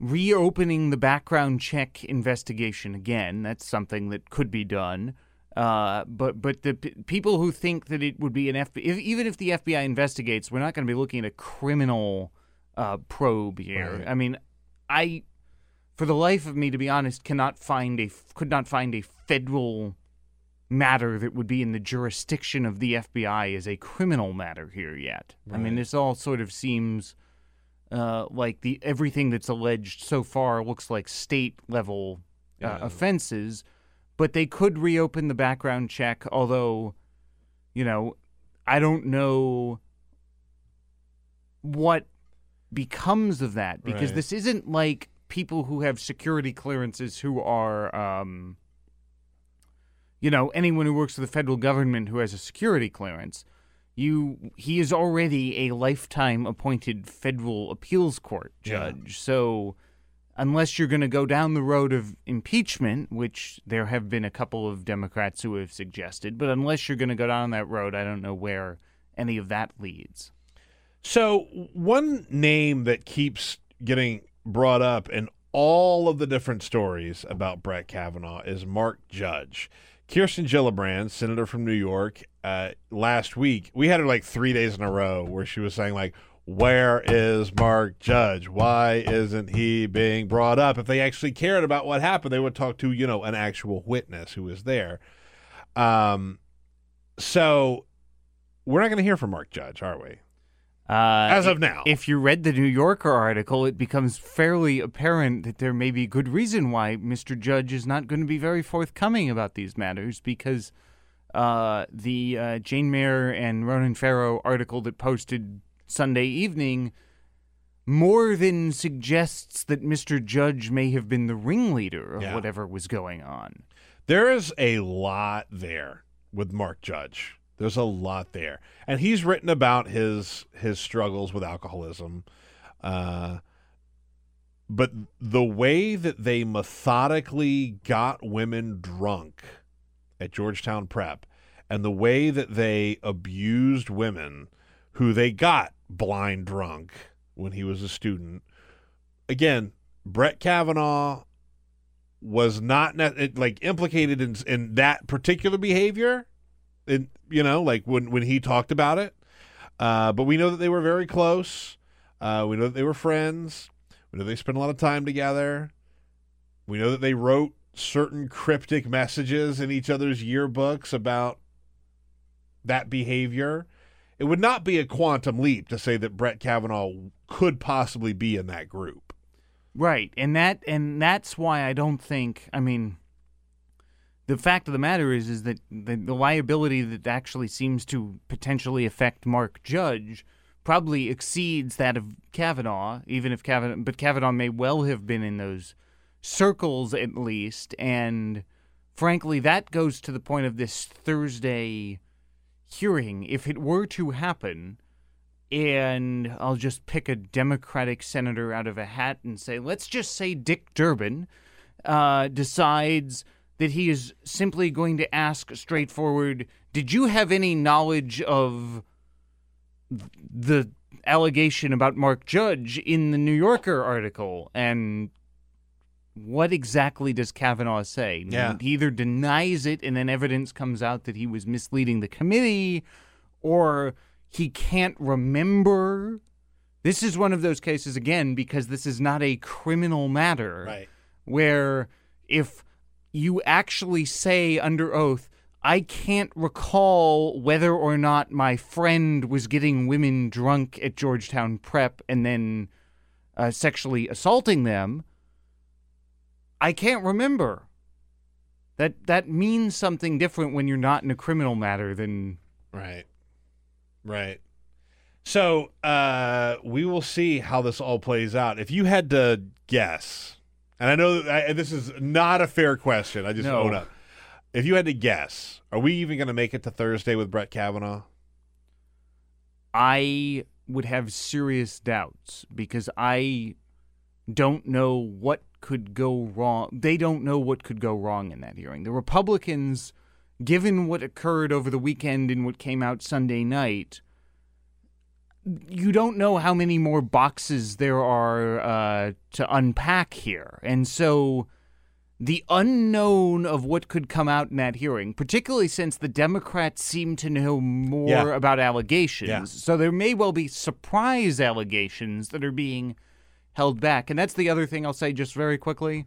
reopening the background check investigation again, that's something that could be done. Uh, but but the p- people who think that it would be an FBI, if, even if the FBI investigates, we're not going to be looking at a criminal uh, probe here. Right. I mean, I, for the life of me, to be honest, cannot find a could not find a federal matter that would be in the jurisdiction of the FBI as a criminal matter here yet. I mean, this all sort of seems uh, like the everything that's alleged so far looks like state level uh, Yeah. offenses, but they could reopen the background check. Although, you know, I don't know what becomes of that because Right. this isn't like people who have security clearances who are um you know anyone who works for the federal government who has a security clearance you he is already a lifetime appointed federal appeals court Yeah. judge so unless you're going to go down the road of impeachment which there have been a couple of democrats who have suggested but unless you're going to go down that road i don't know where any of that leads So, one name that keeps getting brought up in all of the different stories about Brett Kavanaugh is Mark Judge. Kirsten Gillibrand, senator from New York, uh, last week, we had her like three days in a row where she was saying, like, where is Mark Judge? Why isn't he being brought up? If they actually cared about what happened, they would talk to, you know, an actual witness who was there. Um, so we're not going to hear from Mark Judge, are we? Uh, As of now. If you read the New Yorker article, it becomes fairly apparent that there may be good reason why Mr. Judge is not going to be very forthcoming about these matters because uh, the uh, Jane Mayer and Ronan Farrow article that posted Sunday evening more than suggests that Mr. Judge may have been the ringleader of Yeah. whatever was going on. There is a lot there with Mark Judge. There's a lot there, and he's written about his his struggles with alcoholism. Uh, but the way that they methodically got women drunk at Georgetown Prep, and the way that they abused women who they got blind drunk when he was a student. Again, Brett Kavanaugh was not like implicated in in that particular behavior in you know like when when he talked about it uh, but we know that they were very close uh, we know that they were friends We know they spent a lot of time together. We know that they wrote certain cryptic messages in each other's yearbooks about that behavior. It would not be a quantum leap to say that Brett Kavanaugh could possibly be in that group. Right, and that and that's why I don't think. I mean, the fact of the matter is, is that the, the liability that actually seems to potentially affect Mark Judge probably exceeds that of Kavanaugh, even if Kavanaugh, but Kavanaugh may well have been in those circles at least, and frankly, that goes to the point of this Thursday hearing. If it were to happen, and I'll just pick a Democratic senator out of a hat and say, let's just say Dick Durbin uh, decides that he is simply going to ask straightforward, did you have any knowledge of the allegation about Mark Judge in the New Yorker article? And what exactly does Kavanaugh say? Yeah. He either denies it and then evidence comes out that he was misleading the committee, or he can't remember. This is one of those cases, again, because this is not a criminal matter. Right. Where if you actually say under oath, I can't recall whether or not my friend was getting women drunk at Georgetown Prep and then uh, sexually assaulting them. I can't remember. That that means something different when you're not in a criminal matter than Right. Right. So uh, we will see how this all plays out. If you had to guess, and I know I, this is not a fair question, I just No. own up. If you had to guess, are we even going to make it to Thursday with Brett Kavanaugh? I would have serious doubts because I don't know what could go wrong. They don't know what could go wrong in that hearing. The Republicans, given what occurred over the weekend and what came out Sunday night, you don't know how many more boxes there are uh, to unpack here. And so the unknown of what could come out in that hearing, particularly since the Democrats seem to know more Yeah. about allegations. Yeah. So there may well be surprise allegations that are being held back. And that's the other thing I'll say just very quickly.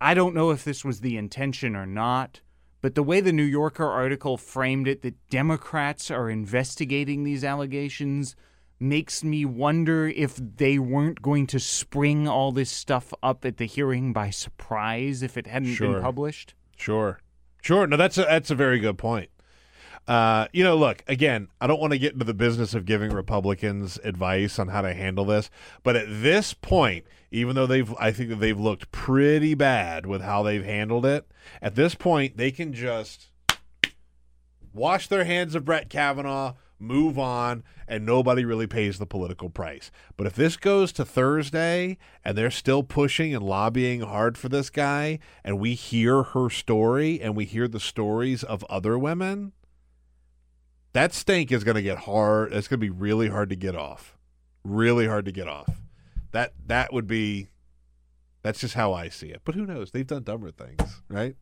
I don't know if this was the intention or not, but the way the New Yorker article framed it that Democrats are investigating these allegations makes me wonder if they weren't going to spring all this stuff up at the hearing by surprise if it hadn't Sure. been published. Sure, sure. No, that's a that's a very good point. Uh, you know, look again. I don't want to get into the business of giving Republicans advice on how to handle this, but at this point, even though they've, I think that they've looked pretty bad with how they've handled it. At this point, they can just wash their hands of Brett Kavanaugh, move on, and nobody really pays the political price. But if this goes to Thursday and they're still pushing and lobbying hard for this guy, and we hear her story and we hear the stories of other women, that stink is going to get hard. It's going to be really hard to get off. Really hard to get off. That that would be that's just how I see it. But who knows? They've done dumber things, right?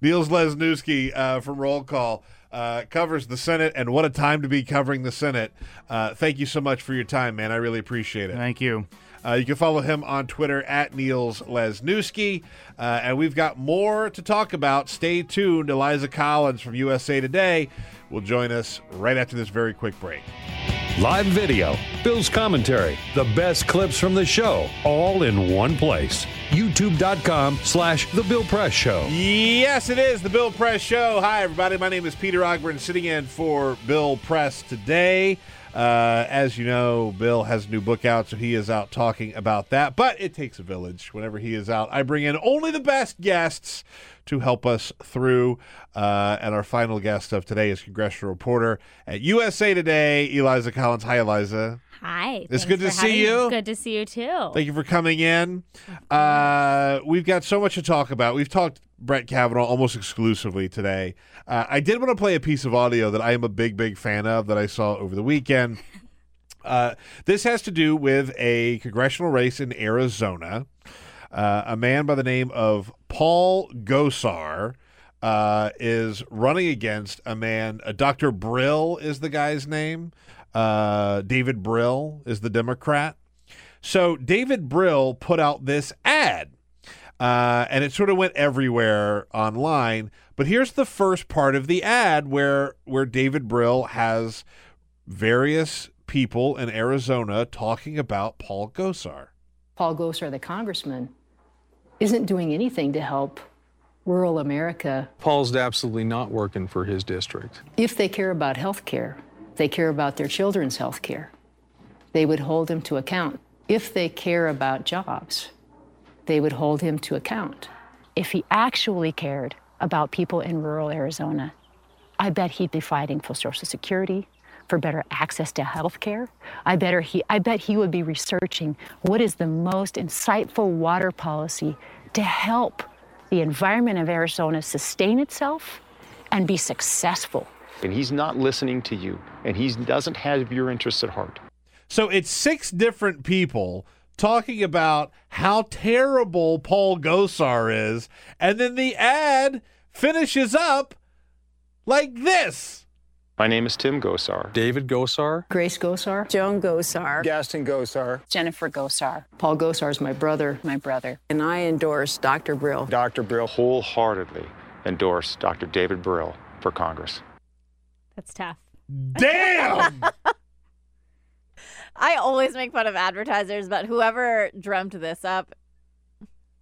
Niels Lesniewski uh, from Roll Call uh, covers the Senate, and what a time to be covering the Senate. Uh, thank you so much for your time, man. I really appreciate it. Thank you. Uh, you can follow him on Twitter at Niels Lesniewski. Uh, and we've got more to talk about. Stay tuned. Eliza Collins from USA Today will join us right after this very quick break. Live video, Bill's commentary, the best clips from the show, all in one place. YouTube.com slash The Bill Press Show. Yes, it is the Bill Press Show. Hi, everybody. My name is Peter Ogburn, sitting in for Bill Press today. Uh, as you know, Bill has a new book out, so he is out talking about that. But it takes a village. Whenever he is out, I bring in only the best guests to help us through. Uh, and our final guest of today is congressional reporter at USA Today, Eliza Collins. Hi, Eliza. Hi. It's good to see you. Good to see you too. Thank you for coming in. Uh, we've got so much to talk about. We've talked Brett Kavanaugh almost exclusively today. Uh, I did want to play a piece of audio that I am a big, big fan of that I saw over the weekend. Uh, this has to do with a congressional race in Arizona. Uh, a man by the name of Paul Gosar uh, is running against a man. Uh, Dr. Brill is the guy's name. Uh, David Brill is the Democrat. So David Brill put out this ad, uh, and it sort of went everywhere online. But here's the first part of the ad where where David Brill has various people in Arizona talking about Paul Gosar. Paul Gosar, the congressman, isn't doing anything to help rural America. Paul's absolutely not working for his district. If they care about health care, they care about their children's health care, they would hold him to account. If they care about jobs, they would hold him to account. If he actually cared about people in rural Arizona, I bet he'd be fighting for Social Security, for better access to health care. I, he, I bet he would be researching what is the most insightful water policy to help the environment of Arizona sustain itself and be successful. And he's not listening to you, and he doesn't have your interests at heart. So it's six different people talking about how terrible Paul Gosar is, and then the ad finishes up like this. My name is Tim Gosar. David Gosar. Grace Gosar. Joan Gosar. Gaston Gosar. Jennifer Gosar. Paul Gosar is my brother. My brother. And I endorse Dr. Brill. Dr. Brill wholeheartedly endorse Dr. David Brill for Congress. That's tough. Damn! I always make fun of advertisers, but whoever dreamt this up,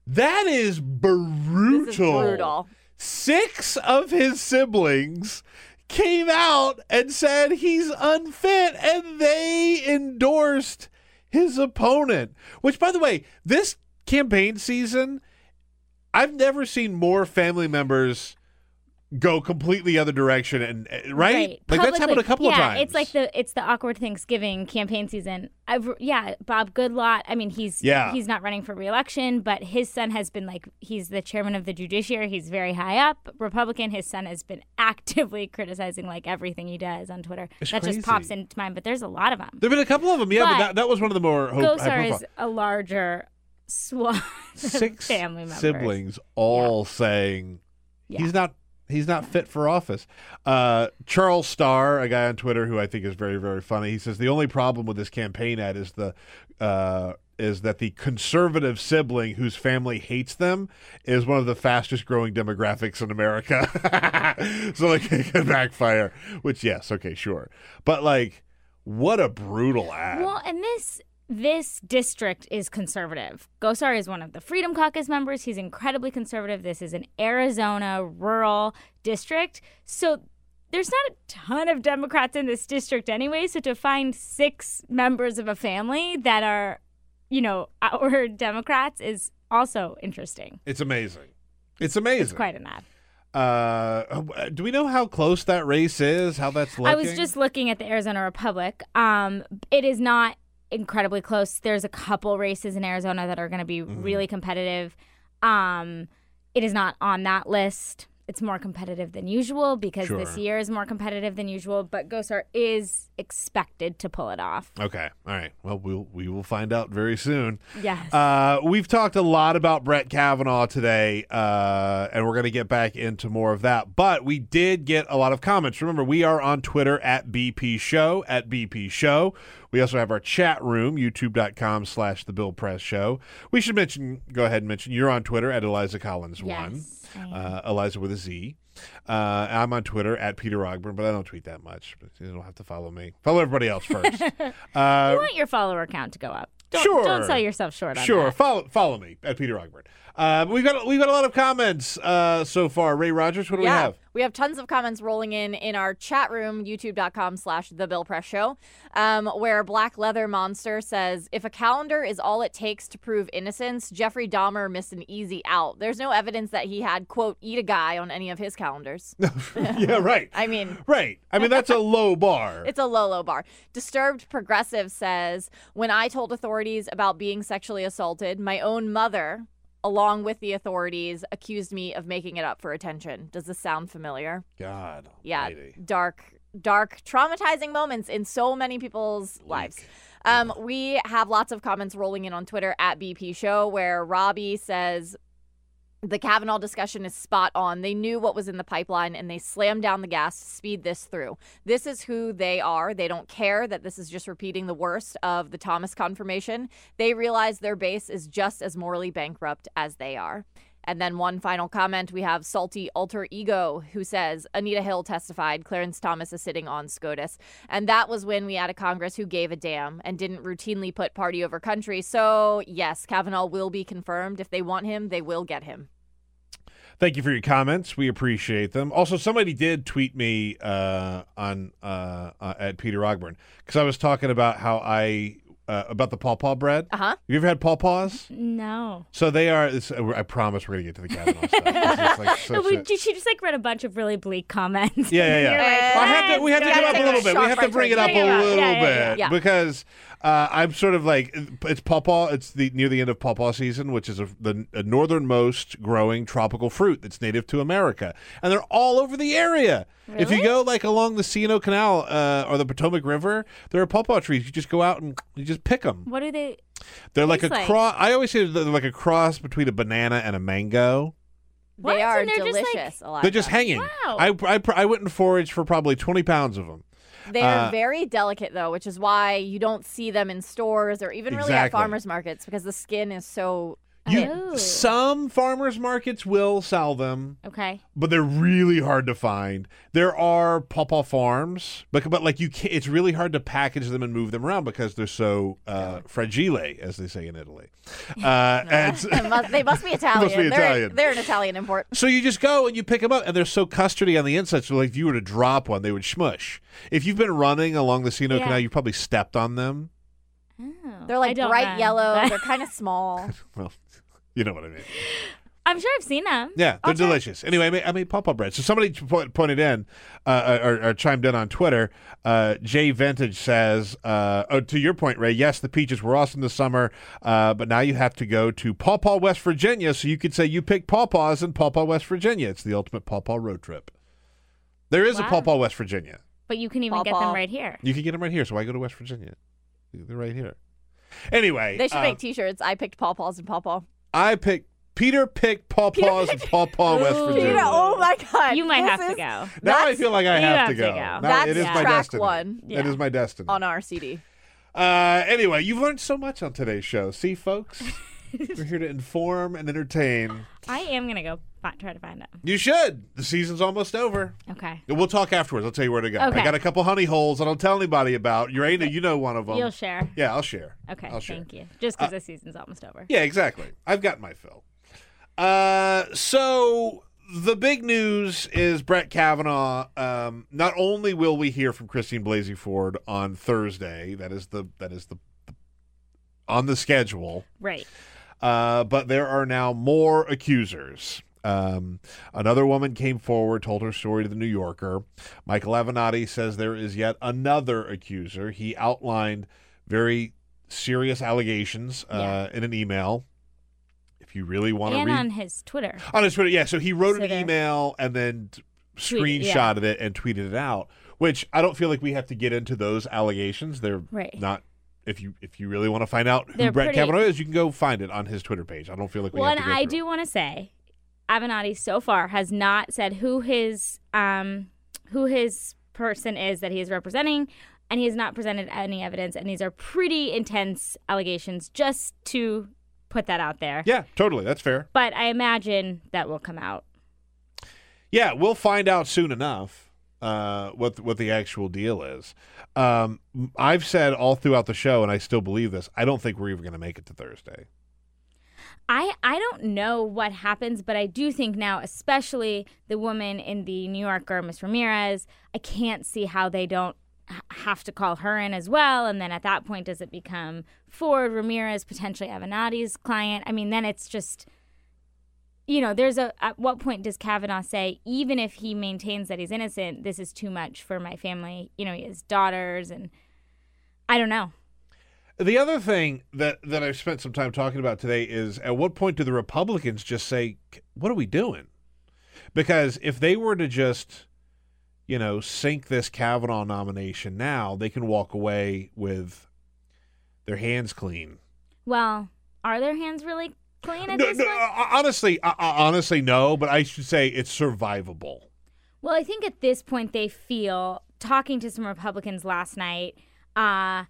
that is brutal. this is brutal. Six of his siblings came out and said he's unfit, and they endorsed his opponent. Which, by the way, this campaign season, I've never seen more family members go completely other direction and uh, right, like that's happened a couple yeah, of times it's like the it's the awkward Thanksgiving campaign season. I've yeah, Bob Goodlatte. I mean, he's Yeah. he's not running for reelection, but his son has been like he's the chairman of the judiciary. He's very high up, Republican. His son has been actively criticizing like everything he does on Twitter. It's that crazy. just pops into mind. But there's a lot of them. There've been a couple of them, yeah, but, But that, that was one of the more hope, Gosar is a larger swath of six family members. siblings all saying he's not he's not fit for office. Uh, Charles Starr, a guy on Twitter who I think is very very funny, he says the only problem with this campaign ad is the uh, is that the conservative sibling whose family hates them is one of the fastest growing demographics in America. so like it could backfire. Which yes, okay, sure, but like what a brutal ad. Well, and this this district is conservative. Gosar is one of the Freedom Caucus members. He's incredibly conservative. This is an Arizona rural district. So there's not a ton of Democrats in this district anyway. So to find six members of a family that are, you know, our Democrats is also interesting. It's amazing. It's amazing. It's quite an ad. Uh, do we know how close that race is? How that's looking? I was just looking at the Arizona Republic. Um, it is not incredibly close. There's a couple races in Arizona that are going to be Mm-hmm. really competitive. Um, it is not on that list. It's more competitive than usual because this year is more competitive than usual. But Gosar is expected to pull it off. Okay. All right. Well, we'll we will find out very soon. Yes. Uh, we've talked a lot about Brett Kavanaugh today, uh, and we're going to get back into more of that. But we did get a lot of comments. Remember, we are on Twitter at BP Show at BP Show. We also have our chat room, youtube.com slash the Bill Press Show. We should mention, go ahead and mention, you're on Twitter at Eliza Collins one. Yes, I am. Uh, Eliza with a Z. Uh, I'm on Twitter at Peter Ogburn, but I don't tweet that much. You don't have to follow me. Follow everybody else first. uh, you want your follower count to go up. Don't, sure. Don't sell yourself short on Sure, that. follow follow me at Peter Ogburn. Uh, we've got we've got a lot of comments uh, so far. Ray Rogers, what do we yeah, have? we have tons of comments rolling in in our chat room, youtube.com slash the Bill Press Show, um, where Black Leather Monster says, if a calendar is all it takes to prove innocence, Jeffrey Dahmer missed an easy out. There's no evidence that he had, quote, eat a guy on any of his calendars. yeah, right. I mean, Right. I mean that's a low bar. It's a low, low bar. Disturbed Progressive says When I told authorities about being sexually assaulted, my own mother, along with the authorities, accused me of making it up for attention. Does this sound familiar? God. Yeah. almighty. Dark, dark, traumatizing moments in so many people's lives. Um, we have lots of comments rolling in on Twitter at BP Show where Robbie says, the Kavanaugh discussion is spot on. They knew what was in the pipeline and they slammed down the gas to speed this through. This is who they are. They don't care that this is just repeating the worst of the Thomas confirmation. They realize their base is just as morally bankrupt as they are. And then one final comment we have Salty Alter Ego, who says Anita Hill testified Clarence Thomas is sitting on SCOTUS. And that was when we had a Congress who gave a damn and didn't routinely put party over country. So, yes, Kavanaugh will be confirmed. If they want him, they will get him. Thank you for your comments. We appreciate them. Also, somebody did tweet me uh, on uh, uh, at Peter Ogburn because I was talking about how I uh, about the pawpaw bread. Uh huh. Have you ever had pawpaws? No. So they are. This, I promise we're gonna get to the Kavanaugh stuff. This is like such We- she just like read a bunch of really bleak comments. Yeah, yeah, yeah. You're like, Well, I have to, we have to "Let's get up a little bit. We have to bring it up a Bring little Yeah, yeah, yeah. bit Yeah. because uh, I'm sort of like it's pawpaw. It's the near the end of pawpaw season, which is a, the a northernmost growing tropical fruit that's native to America, and they're all over the area. If you go like along the C&O Canal uh, or the Potomac River, there are pawpaw trees. You just go out and you just pick them. What do they? They're like a like? cross. I always say they're like a cross between a banana and a mango. They What? are And they're just, like- delicious. a lot They're just hanging. Wow. I, I I went and foraged for probably twenty pounds of them. They are Uh, very delicate, though, which is why you don't see them in stores or even really at farmers markets because the skin is so. You, Oh. some farmers markets will sell them, Okay. but they're really hard to find. There are pawpaw farms, but but like you, can it's really hard to package them and move them around because they're so uh, fragile, as they say in Italy. Uh, and must- they must be Italian. be They're- They're, an Italian import. So you just go and you pick them up, and they're so custardy on the inside. So like if you were to drop one, they would smush. If you've been running along the C&O Yeah. Canal, you probably stepped on them. They're like bright know. yellow. They're kind of small. Well, you know what I mean. I'm sure I've seen them. Yeah, they're delicious. Anyway, I made, I made pawpaw bread. So somebody po- pointed in, uh, or, or chimed in on Twitter. Uh, Jay Vintage says, uh, oh, to your point, Ray. Yes, the peaches were awesome this summer, uh, but now you have to go to Pawpaw, West Virginia, so you could say you picked pawpaws in Pawpaw, West Virginia. It's the ultimate pawpaw road trip. There is a Pawpaw, West Virginia. But you can even get them right here. You can get them right here. So why go to West Virginia? They're right here. Anyway, They should um, make T-shirts. I picked pawpaws and pawpaw. I picked Peter picked pawpaws in Pawpaw, West Virginia. Peter, oh my God! You might this have to go. Now I feel like I have, have to to go. go. Now That's it is my track destiny. one. It is my destiny. on our CD. Uh, anyway, you've learned so much on today's show. See, folks, we're here to inform and entertain. I am gonna go fi- try to find them. You should. The season's almost over. Okay. We'll talk afterwards. I'll tell you where to go. Okay. I got a couple honey holes I don't tell anybody about. Urana, you know one of them. You'll share. Yeah, I'll share. Okay. I'll share. Thank you. Just because the season's almost over. Yeah, exactly. I've got my fill. Uh, so the big news is Brett Kavanaugh. Um, not only will we hear from Christine Blasey Ford on Thursday, that is the that is the on the schedule, Right. uh, but there are now more accusers. Um, another woman came forward, told her story to the New Yorker. Michael Avenatti says there is yet another accuser. He outlined very serious allegations uh, in an email. If you really want to read on his Twitter. on his Twitter, yeah. So he wrote So an email and then t- Tweet- yeah. it and tweeted it out. Which I don't feel like we have to get into those allegations. They're Right. not. If you if you really want to find out who They're Brett pretty- Kavanaugh is, you can go find it on his Twitter page. I don't feel like we Well, have and I do want to say, Avenatti so far has not said who his um who his person is that he is representing, and he has not presented any evidence. And these are pretty intense allegations. Just to put that out there. Yeah, totally. That's fair. But I imagine that will come out. Yeah, we'll find out soon enough uh, what what the actual deal is. Um, I've said all throughout the show, and I still believe this. I don't think we're even going to make it to Thursday. I I don't know what happens, but I do think now, especially the woman in the New Yorker, Miss Ramirez, I can't see how they don't have to call her in as well. And then at that point, does it become Ford, Ramirez, potentially Avenatti's client? I mean, then it's just, you know, there's a. At what point does Kavanaugh say, even if he maintains that he's innocent, this is too much for my family? You know, has daughters, and I don't know. The other thing that that I've spent some time talking about today is at what point do the Republicans just say, "What are we doing?" Because if they were to just, you know, sink this Kavanaugh nomination now, they can walk away with their hands clean. Well, are their hands really clean at No, this no, point? uh, honestly, uh, uh, honestly, no. But I should say it's survivable. Well, I think at this point they feel talking to some Republicans last night. Uh,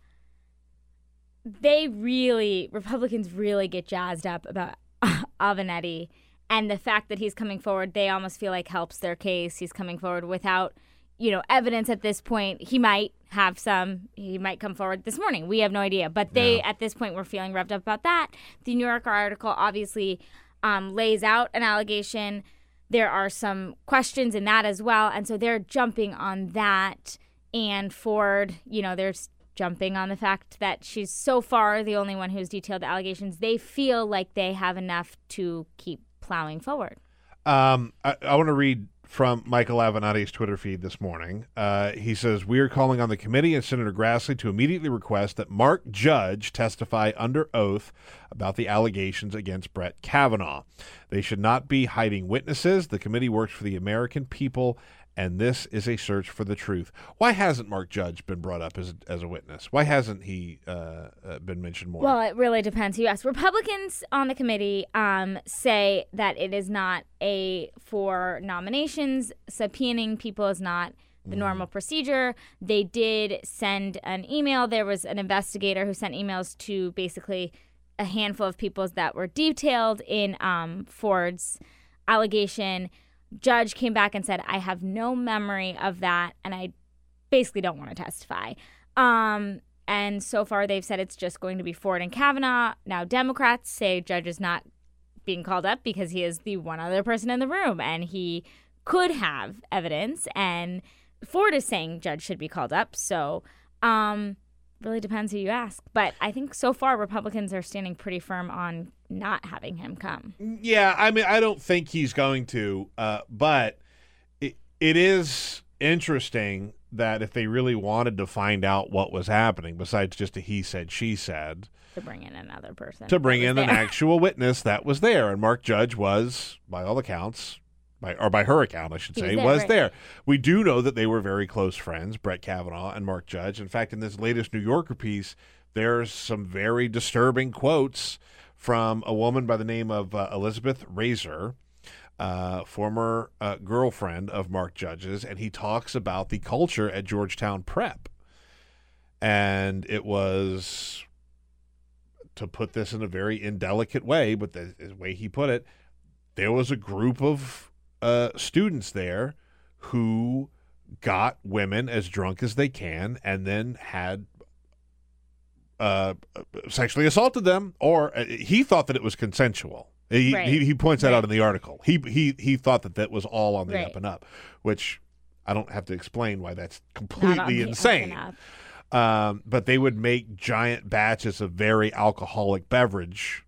they really Republicans really get jazzed up about Avenatti and the fact that he's coming forward. They almost feel like helps their case. He's coming forward without, you know, evidence at this point. He might have some. He might come forward this morning. We have no idea. But they at this point were feeling revved up about that. The New Yorker article obviously um, lays out an allegation. There are some questions in that as well, and so they're jumping on that. And Ford, you know, they're s- jumping on the fact that she's so far the only one who's detailed the allegations. They feel like they have enough to keep plowing forward. Um, I, I want to read from Michael Avenatti's Twitter feed this morning. Uh, he says, We are calling on the committee and Senator Grassley to immediately request that Mark Judge testify under oath about the allegations against Brett Kavanaugh. They should not be hiding witnesses. The committee works for the American people, and this is a search for the truth. Why hasn't Mark Judge been brought up as a, as a witness? Why hasn't he uh, uh, been mentioned more? Well, it really depends who you ask. Republicans on the committee um, say that it is not a for nominations. Subpoenaing people is not the normal procedure. They did send an email. There was an investigator who sent emails to basically a handful of people that were detailed in um, Ford's allegation. Judge came back and said, I have no memory of that, and I basically don't want to testify. Um, and so far, they've said it's just going to be Ford and Kavanaugh. Now, Democrats say Judge is not being called up because he is the one other person in the room and he could have evidence. And Ford is saying Judge should be called up. So, um, really depends who you ask. But I think so far, Republicans are standing pretty firm on not having him come. Yeah, I mean, I don't think he's going to, uh, but it, it is interesting that if they really wanted to find out what was happening, besides just a he said, she said, To bring in another person. to bring in was an actual witness that was there. And Mark Judge was, by all accounts, by, or by her account, I should He was say, there, was right. there. We do know that they were very close friends, Brett Kavanaugh and Mark Judge. In fact, in this latest New Yorker piece, there's some very disturbing quotes from a woman by the name of uh, Elizabeth Rasor, uh, former uh, girlfriend of Mark Judge's, and he talks about the culture at Georgetown Prep. And it was, to put this in a very indelicate way, but the way he put it, there was a group of uh, students there who got women as drunk as they can and then had uh, sexually assaulted them, or uh, he thought that it was consensual. He, Right. he, he points that Right. out in the article. He he he thought that that was all on the Right. up and up, which I don't have to explain why that's completely the up and insane. Um, but they would make giant batches of very alcoholic beverage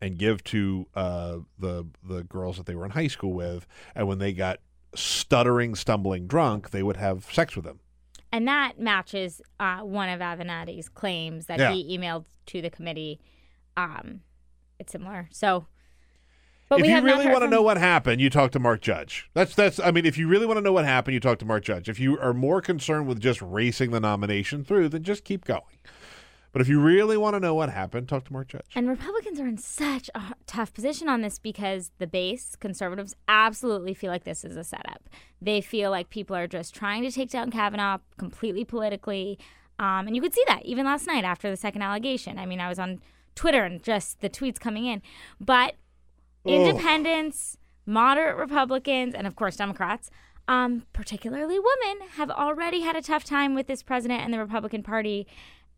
and give to uh, the the girls that they were in high school with, and when they got stuttering, stumbling drunk, they would have sex with them. And that matches uh, one of Avenatti's claims that Yeah. he emailed to the committee. Um, it's similar. So, but if we you really want to know what happened, you talk to Mark Judge. That's that's. I mean, if you really want to know what happened, you talk to Mark Judge. If you are more concerned with just racing the nomination through, then just keep going. But if you really want to know what happened, talk to Mark Judge. And Republicans are in such a tough position on this because the base, conservatives, absolutely feel like this is a setup. They feel like people are just trying to take down Kavanaugh completely politically. Um, and you could see that even last night after the second allegation. I mean, I was on Twitter and just the tweets coming in. But Oh. independents, moderate Republicans, and of course, Democrats, um, particularly women, have already had a tough time with this president and the Republican Party.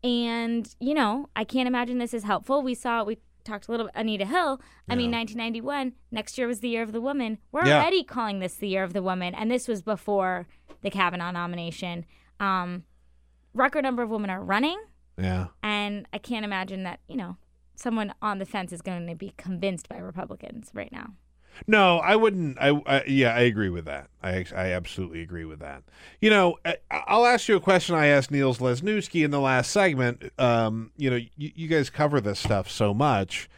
And, you know, I can't imagine this is helpful. We saw, we talked a little bit, Anita Hill. I mean, 1991, next year was the year of the woman. We're Yeah. already calling this the year of the woman. And this was before the Kavanaugh nomination. Um, record number of women are running. Yeah. And I can't imagine that, you know, someone on the fence is going to be convinced by Republicans right now. No, I wouldn't. I, I yeah, I agree with that. I I absolutely agree with that. You know, I, I'll ask you a question I asked Niels Lesniewski in the last segment. Um, you know, you, you guys cover this stuff so much.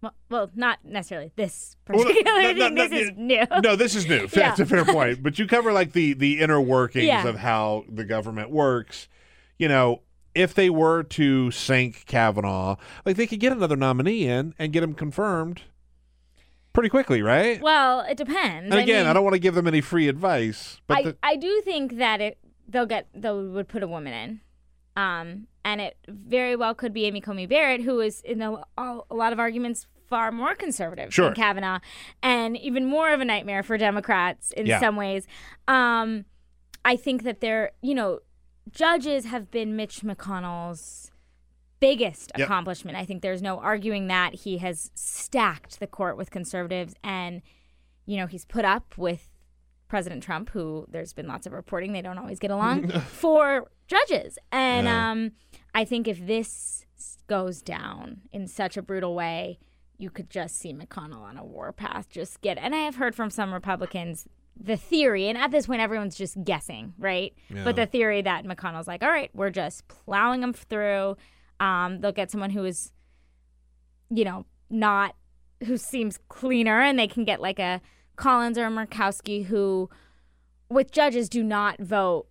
Well, well not necessarily this Well, particular no, no, thing. no, this is new. No, this is new. Yeah. That's a fair point. But you cover like the the inner workings Yeah. of how the government works. You know, if they were to sink Kavanaugh, like they could get another nominee in and get him confirmed pretty quickly, right? Well, it depends. and again, I, mean, don't want to give them any free advice, but I, the, I do think that it they'll get they would put a woman in, um, and it very well could be Amy Coney Barrett, who is in a, a lot of arguments far more conservative Sure. than Kavanaugh, and even more of a nightmare for Democrats in Yeah. some ways. Um, I think that they're you know judges have been Mitch McConnell's biggest Yep. accomplishment. I think there's no arguing that he has stacked the court with conservatives and you know, he's put up with President Trump, who there's been lots of reporting they don't always get along, for judges. And um, I think if this goes down in such a brutal way, you could just see McConnell on a warpath. Just get, and I have heard from some Republicans the theory, and at this point, everyone's just guessing, right? Yeah. But the theory that McConnell's like, all right, we're just plowing them through. Um, they'll get someone who is, you know, not who seems cleaner, and they can get like a Collins or a Murkowski who, with judges, do not vote,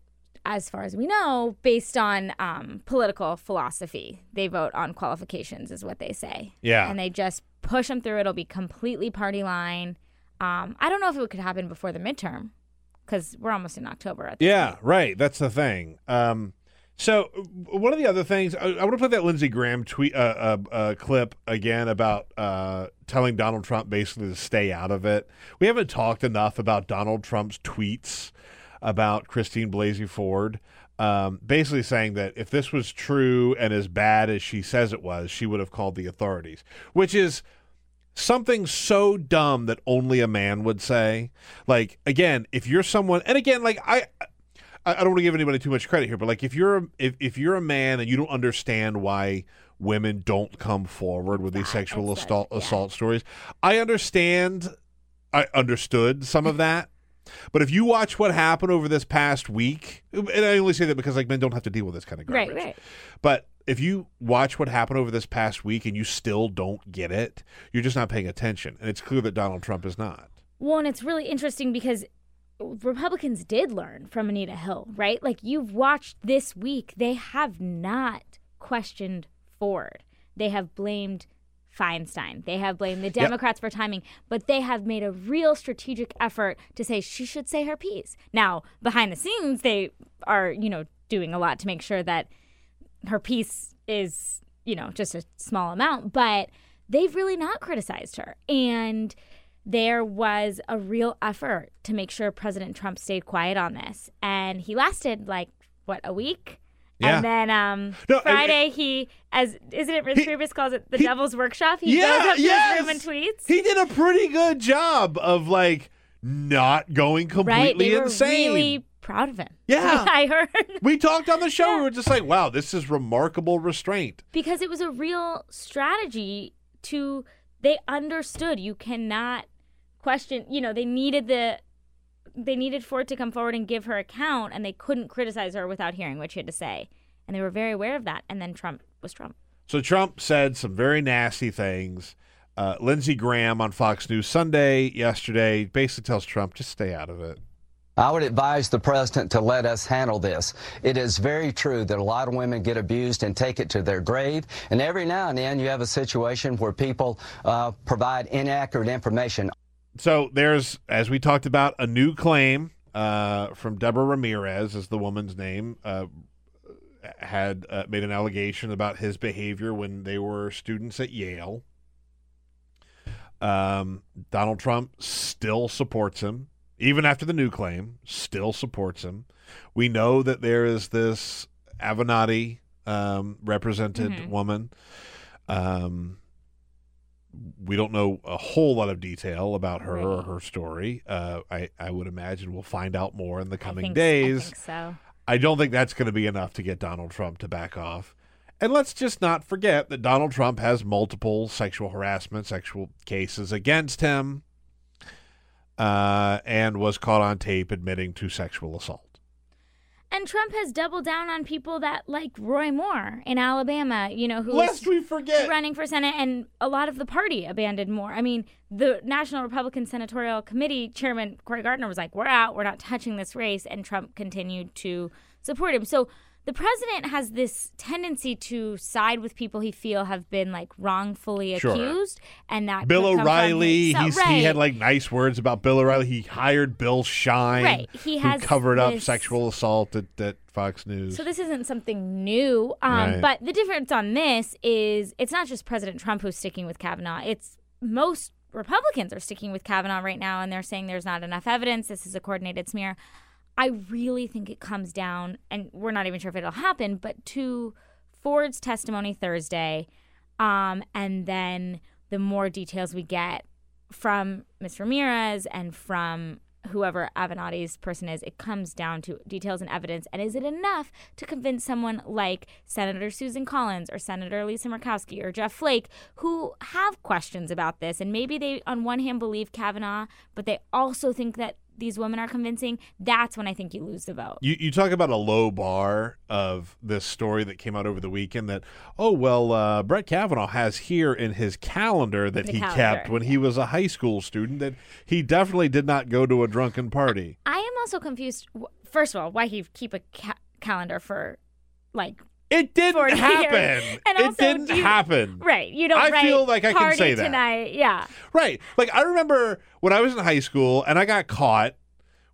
as far as we know, based on um, political philosophy. They vote on qualifications, is what they say. Yeah. and they just push them through. It'll be completely party line. Um, I don't know if it could happen before the midterm because we're almost in October. At Yeah, right. That's the thing. Um, so one of the other things I, I want to play that Lindsey Graham tweet uh, uh, uh, clip again about uh, telling Donald Trump basically to stay out of it. We haven't talked enough about Donald Trump's tweets about Christine Blasey Ford. Um, basically saying that if this was true and as bad as she says it was, she would have called the authorities, which is something so dumb that only a man would say. Like again, if you're someone, and again, like I, I I don't want to give anybody too much credit here, but like if you're a, if if you're a man and you don't understand why women don't come forward with these sexual assault assault stories, I understand. I understood some of that. But if you watch what happened over this past week, and I only say that because like men don't have to deal with this kind of garbage. Right, right. But if you watch what happened over this past week and you still don't get it, you're just not paying attention. And it's clear that Donald Trump is not. Well, and it's really interesting because Republicans did learn from Anita Hill, right? Like you've watched this week, they have not questioned Ford. They have blamed Feinstein. They have blamed the Yep. Democrats for timing, but they have made a real strategic effort to say she should say her piece. Now, behind the scenes, they are, you know, doing a lot to make sure that her piece is, you know, just a small amount, but they've really not criticized her. And there was a real effort to make sure President Trump stayed quiet on this. And he lasted like, what, a week? Yeah. And then um, No, Friday, he, as isn't it, Reince Priebus calls it the devil's workshop? He Yeah, goes up to yes! his room and tweets. He did a pretty good job of like not going completely right? They were insane. really proud of him. Yeah. I heard. we talked on the show. We were just like, wow, this is remarkable restraint. because it was a real strategy to they understood you cannot question you know they needed the they needed Ford to come forward and give her account and they couldn't criticize her without hearing what she had to say and they were very aware of that and then Trump was Trump So Trump said some very nasty things. Uh, Lindsey Graham on Fox News Sunday yesterday basically tells Trump just stay out of it. I would advise the president to let us handle this. It is very true that a lot of women get abused and take it to their grave. And every now and then you have a situation where people uh, provide inaccurate information. So there's, as we talked about, a new claim uh, from Deborah Ramirez, is the woman's name, uh, had uh, made an allegation about his behavior when they were students at Yale. Um, Donald Trump still supports him, even after the new claim, still supports him. We know that there is this Avenatti um, represented Mhm. woman. Um, we don't know a whole lot of detail about her or her story. Uh, I, I would imagine we'll find out more in the coming I days. think so. I don't think that's going to be enough to get Donald Trump to back off. And let's just not forget that Donald Trump has multiple sexual harassment, sexual cases against him, uh, and was caught on tape admitting to sexual assault. And Trump has doubled down on people that like Roy Moore in Alabama you know who's Lest we forget. running for Senate and a lot of the party abandoned Moore. I mean the National Republican Senatorial Committee Chairman Cory Gardner was like we're out. We're not touching this race. And Trump continued to support him. So the president has this tendency to side with people he feel have been like wrongfully Sure. accused, and that Bill could come from O'Reilly, right. he had like nice words about Bill O'Reilly. He hired Bill Shine, Right. He who has covered up sexual assault at, at Fox News. So this isn't something new. Um, Right. But the difference on this is it's not just President Trump who's sticking with Kavanaugh. It's most Republicans are sticking with Kavanaugh right now, and they're saying there's not enough evidence. This is a coordinated smear. I really think it comes down, and we're not even sure if it'll happen, but to Ford's testimony Thursday, um, and then the more details we get from Ms. Ramirez and from whoever Avenatti's person is, it comes down to details and evidence. And is it enough to convince someone like Senator Susan Collins or Senator Lisa Murkowski or Jeff Flake who have questions about this? And maybe they, on one hand, believe Kavanaugh, but they also think that these women are convincing. That's when I think you lose the vote. You, you talk about a low bar of this story that came out over the weekend that, oh, well, uh, Brett Kavanaugh has here in his calendar that The he calendar, kept when he was a high school student that he definitely did not go to a drunken party. I am also confused. First of all, why he keep a ca- calendar for like it didn't happen. And It didn't you- happen. Right. You don't. I feel like I can say that. tonight. Yeah. Right. Like I remember when I was in high school and I got caught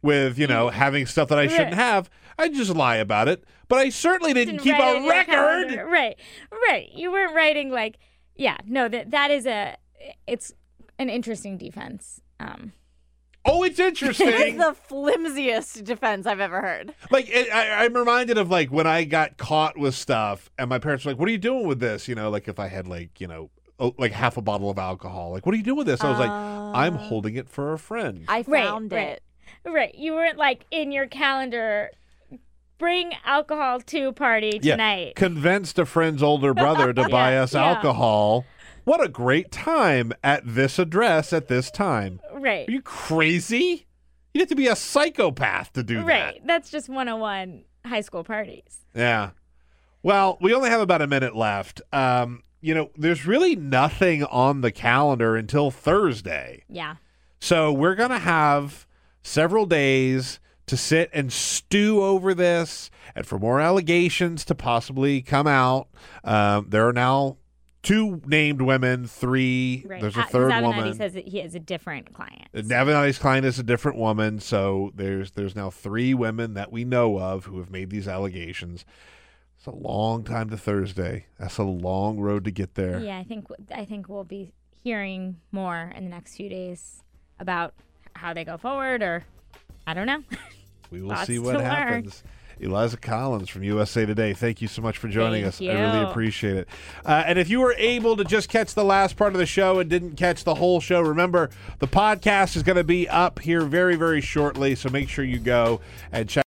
with, you know, having stuff that I shouldn't Right. have. I just lie about it. But I certainly didn't, Didn't keep a record. Right. Right. You weren't writing like. Yeah. No. That that is a. It's an interesting defense. Um. Oh, it's interesting. It's the flimsiest defense I've ever heard. like it, I, I'm reminded of like when I got caught with stuff and my parents were like, "What are you doing with this?" You know, like if I had like, you know, oh, like half a bottle of alcohol. Like, "What are you doing with this?" I was like, "I'm ah. holding it for a friend." I Right, found right. it. Right. You weren't like in your calendar. Bring alcohol to party tonight. Convinced a friend's older brother to buy Yeah, us yeah. alcohol. What a great time at this address at this time. Right. Are you crazy? You have to be a psychopath to do that. Right. That's just 101 high school parties. Yeah. Well, we only have about a minute left. Um, you know, there's really nothing on the calendar until Thursday. Yeah. So we're going to have several days to sit and stew over this and for more allegations to possibly come out. Um, there are now two named women, three. Right. There's a third Avenatti woman. says that he has a different client. Uh, Avenatti's client is a different woman, so there's there's now three women that we know of who have made these allegations. It's a long time to Thursday. That's a long road to get there. Yeah, I think I think we'll be hearing more in the next few days about how they go forward, or I don't know. We will Lots see what learn. Eliza Collins from USA Today, thank you so much for joining Thank us. I really appreciate it. Uh, and if you were able to just catch the last part of the show and didn't catch the whole show, remember the podcast is going to be up here very, very shortly. So make sure you go and check.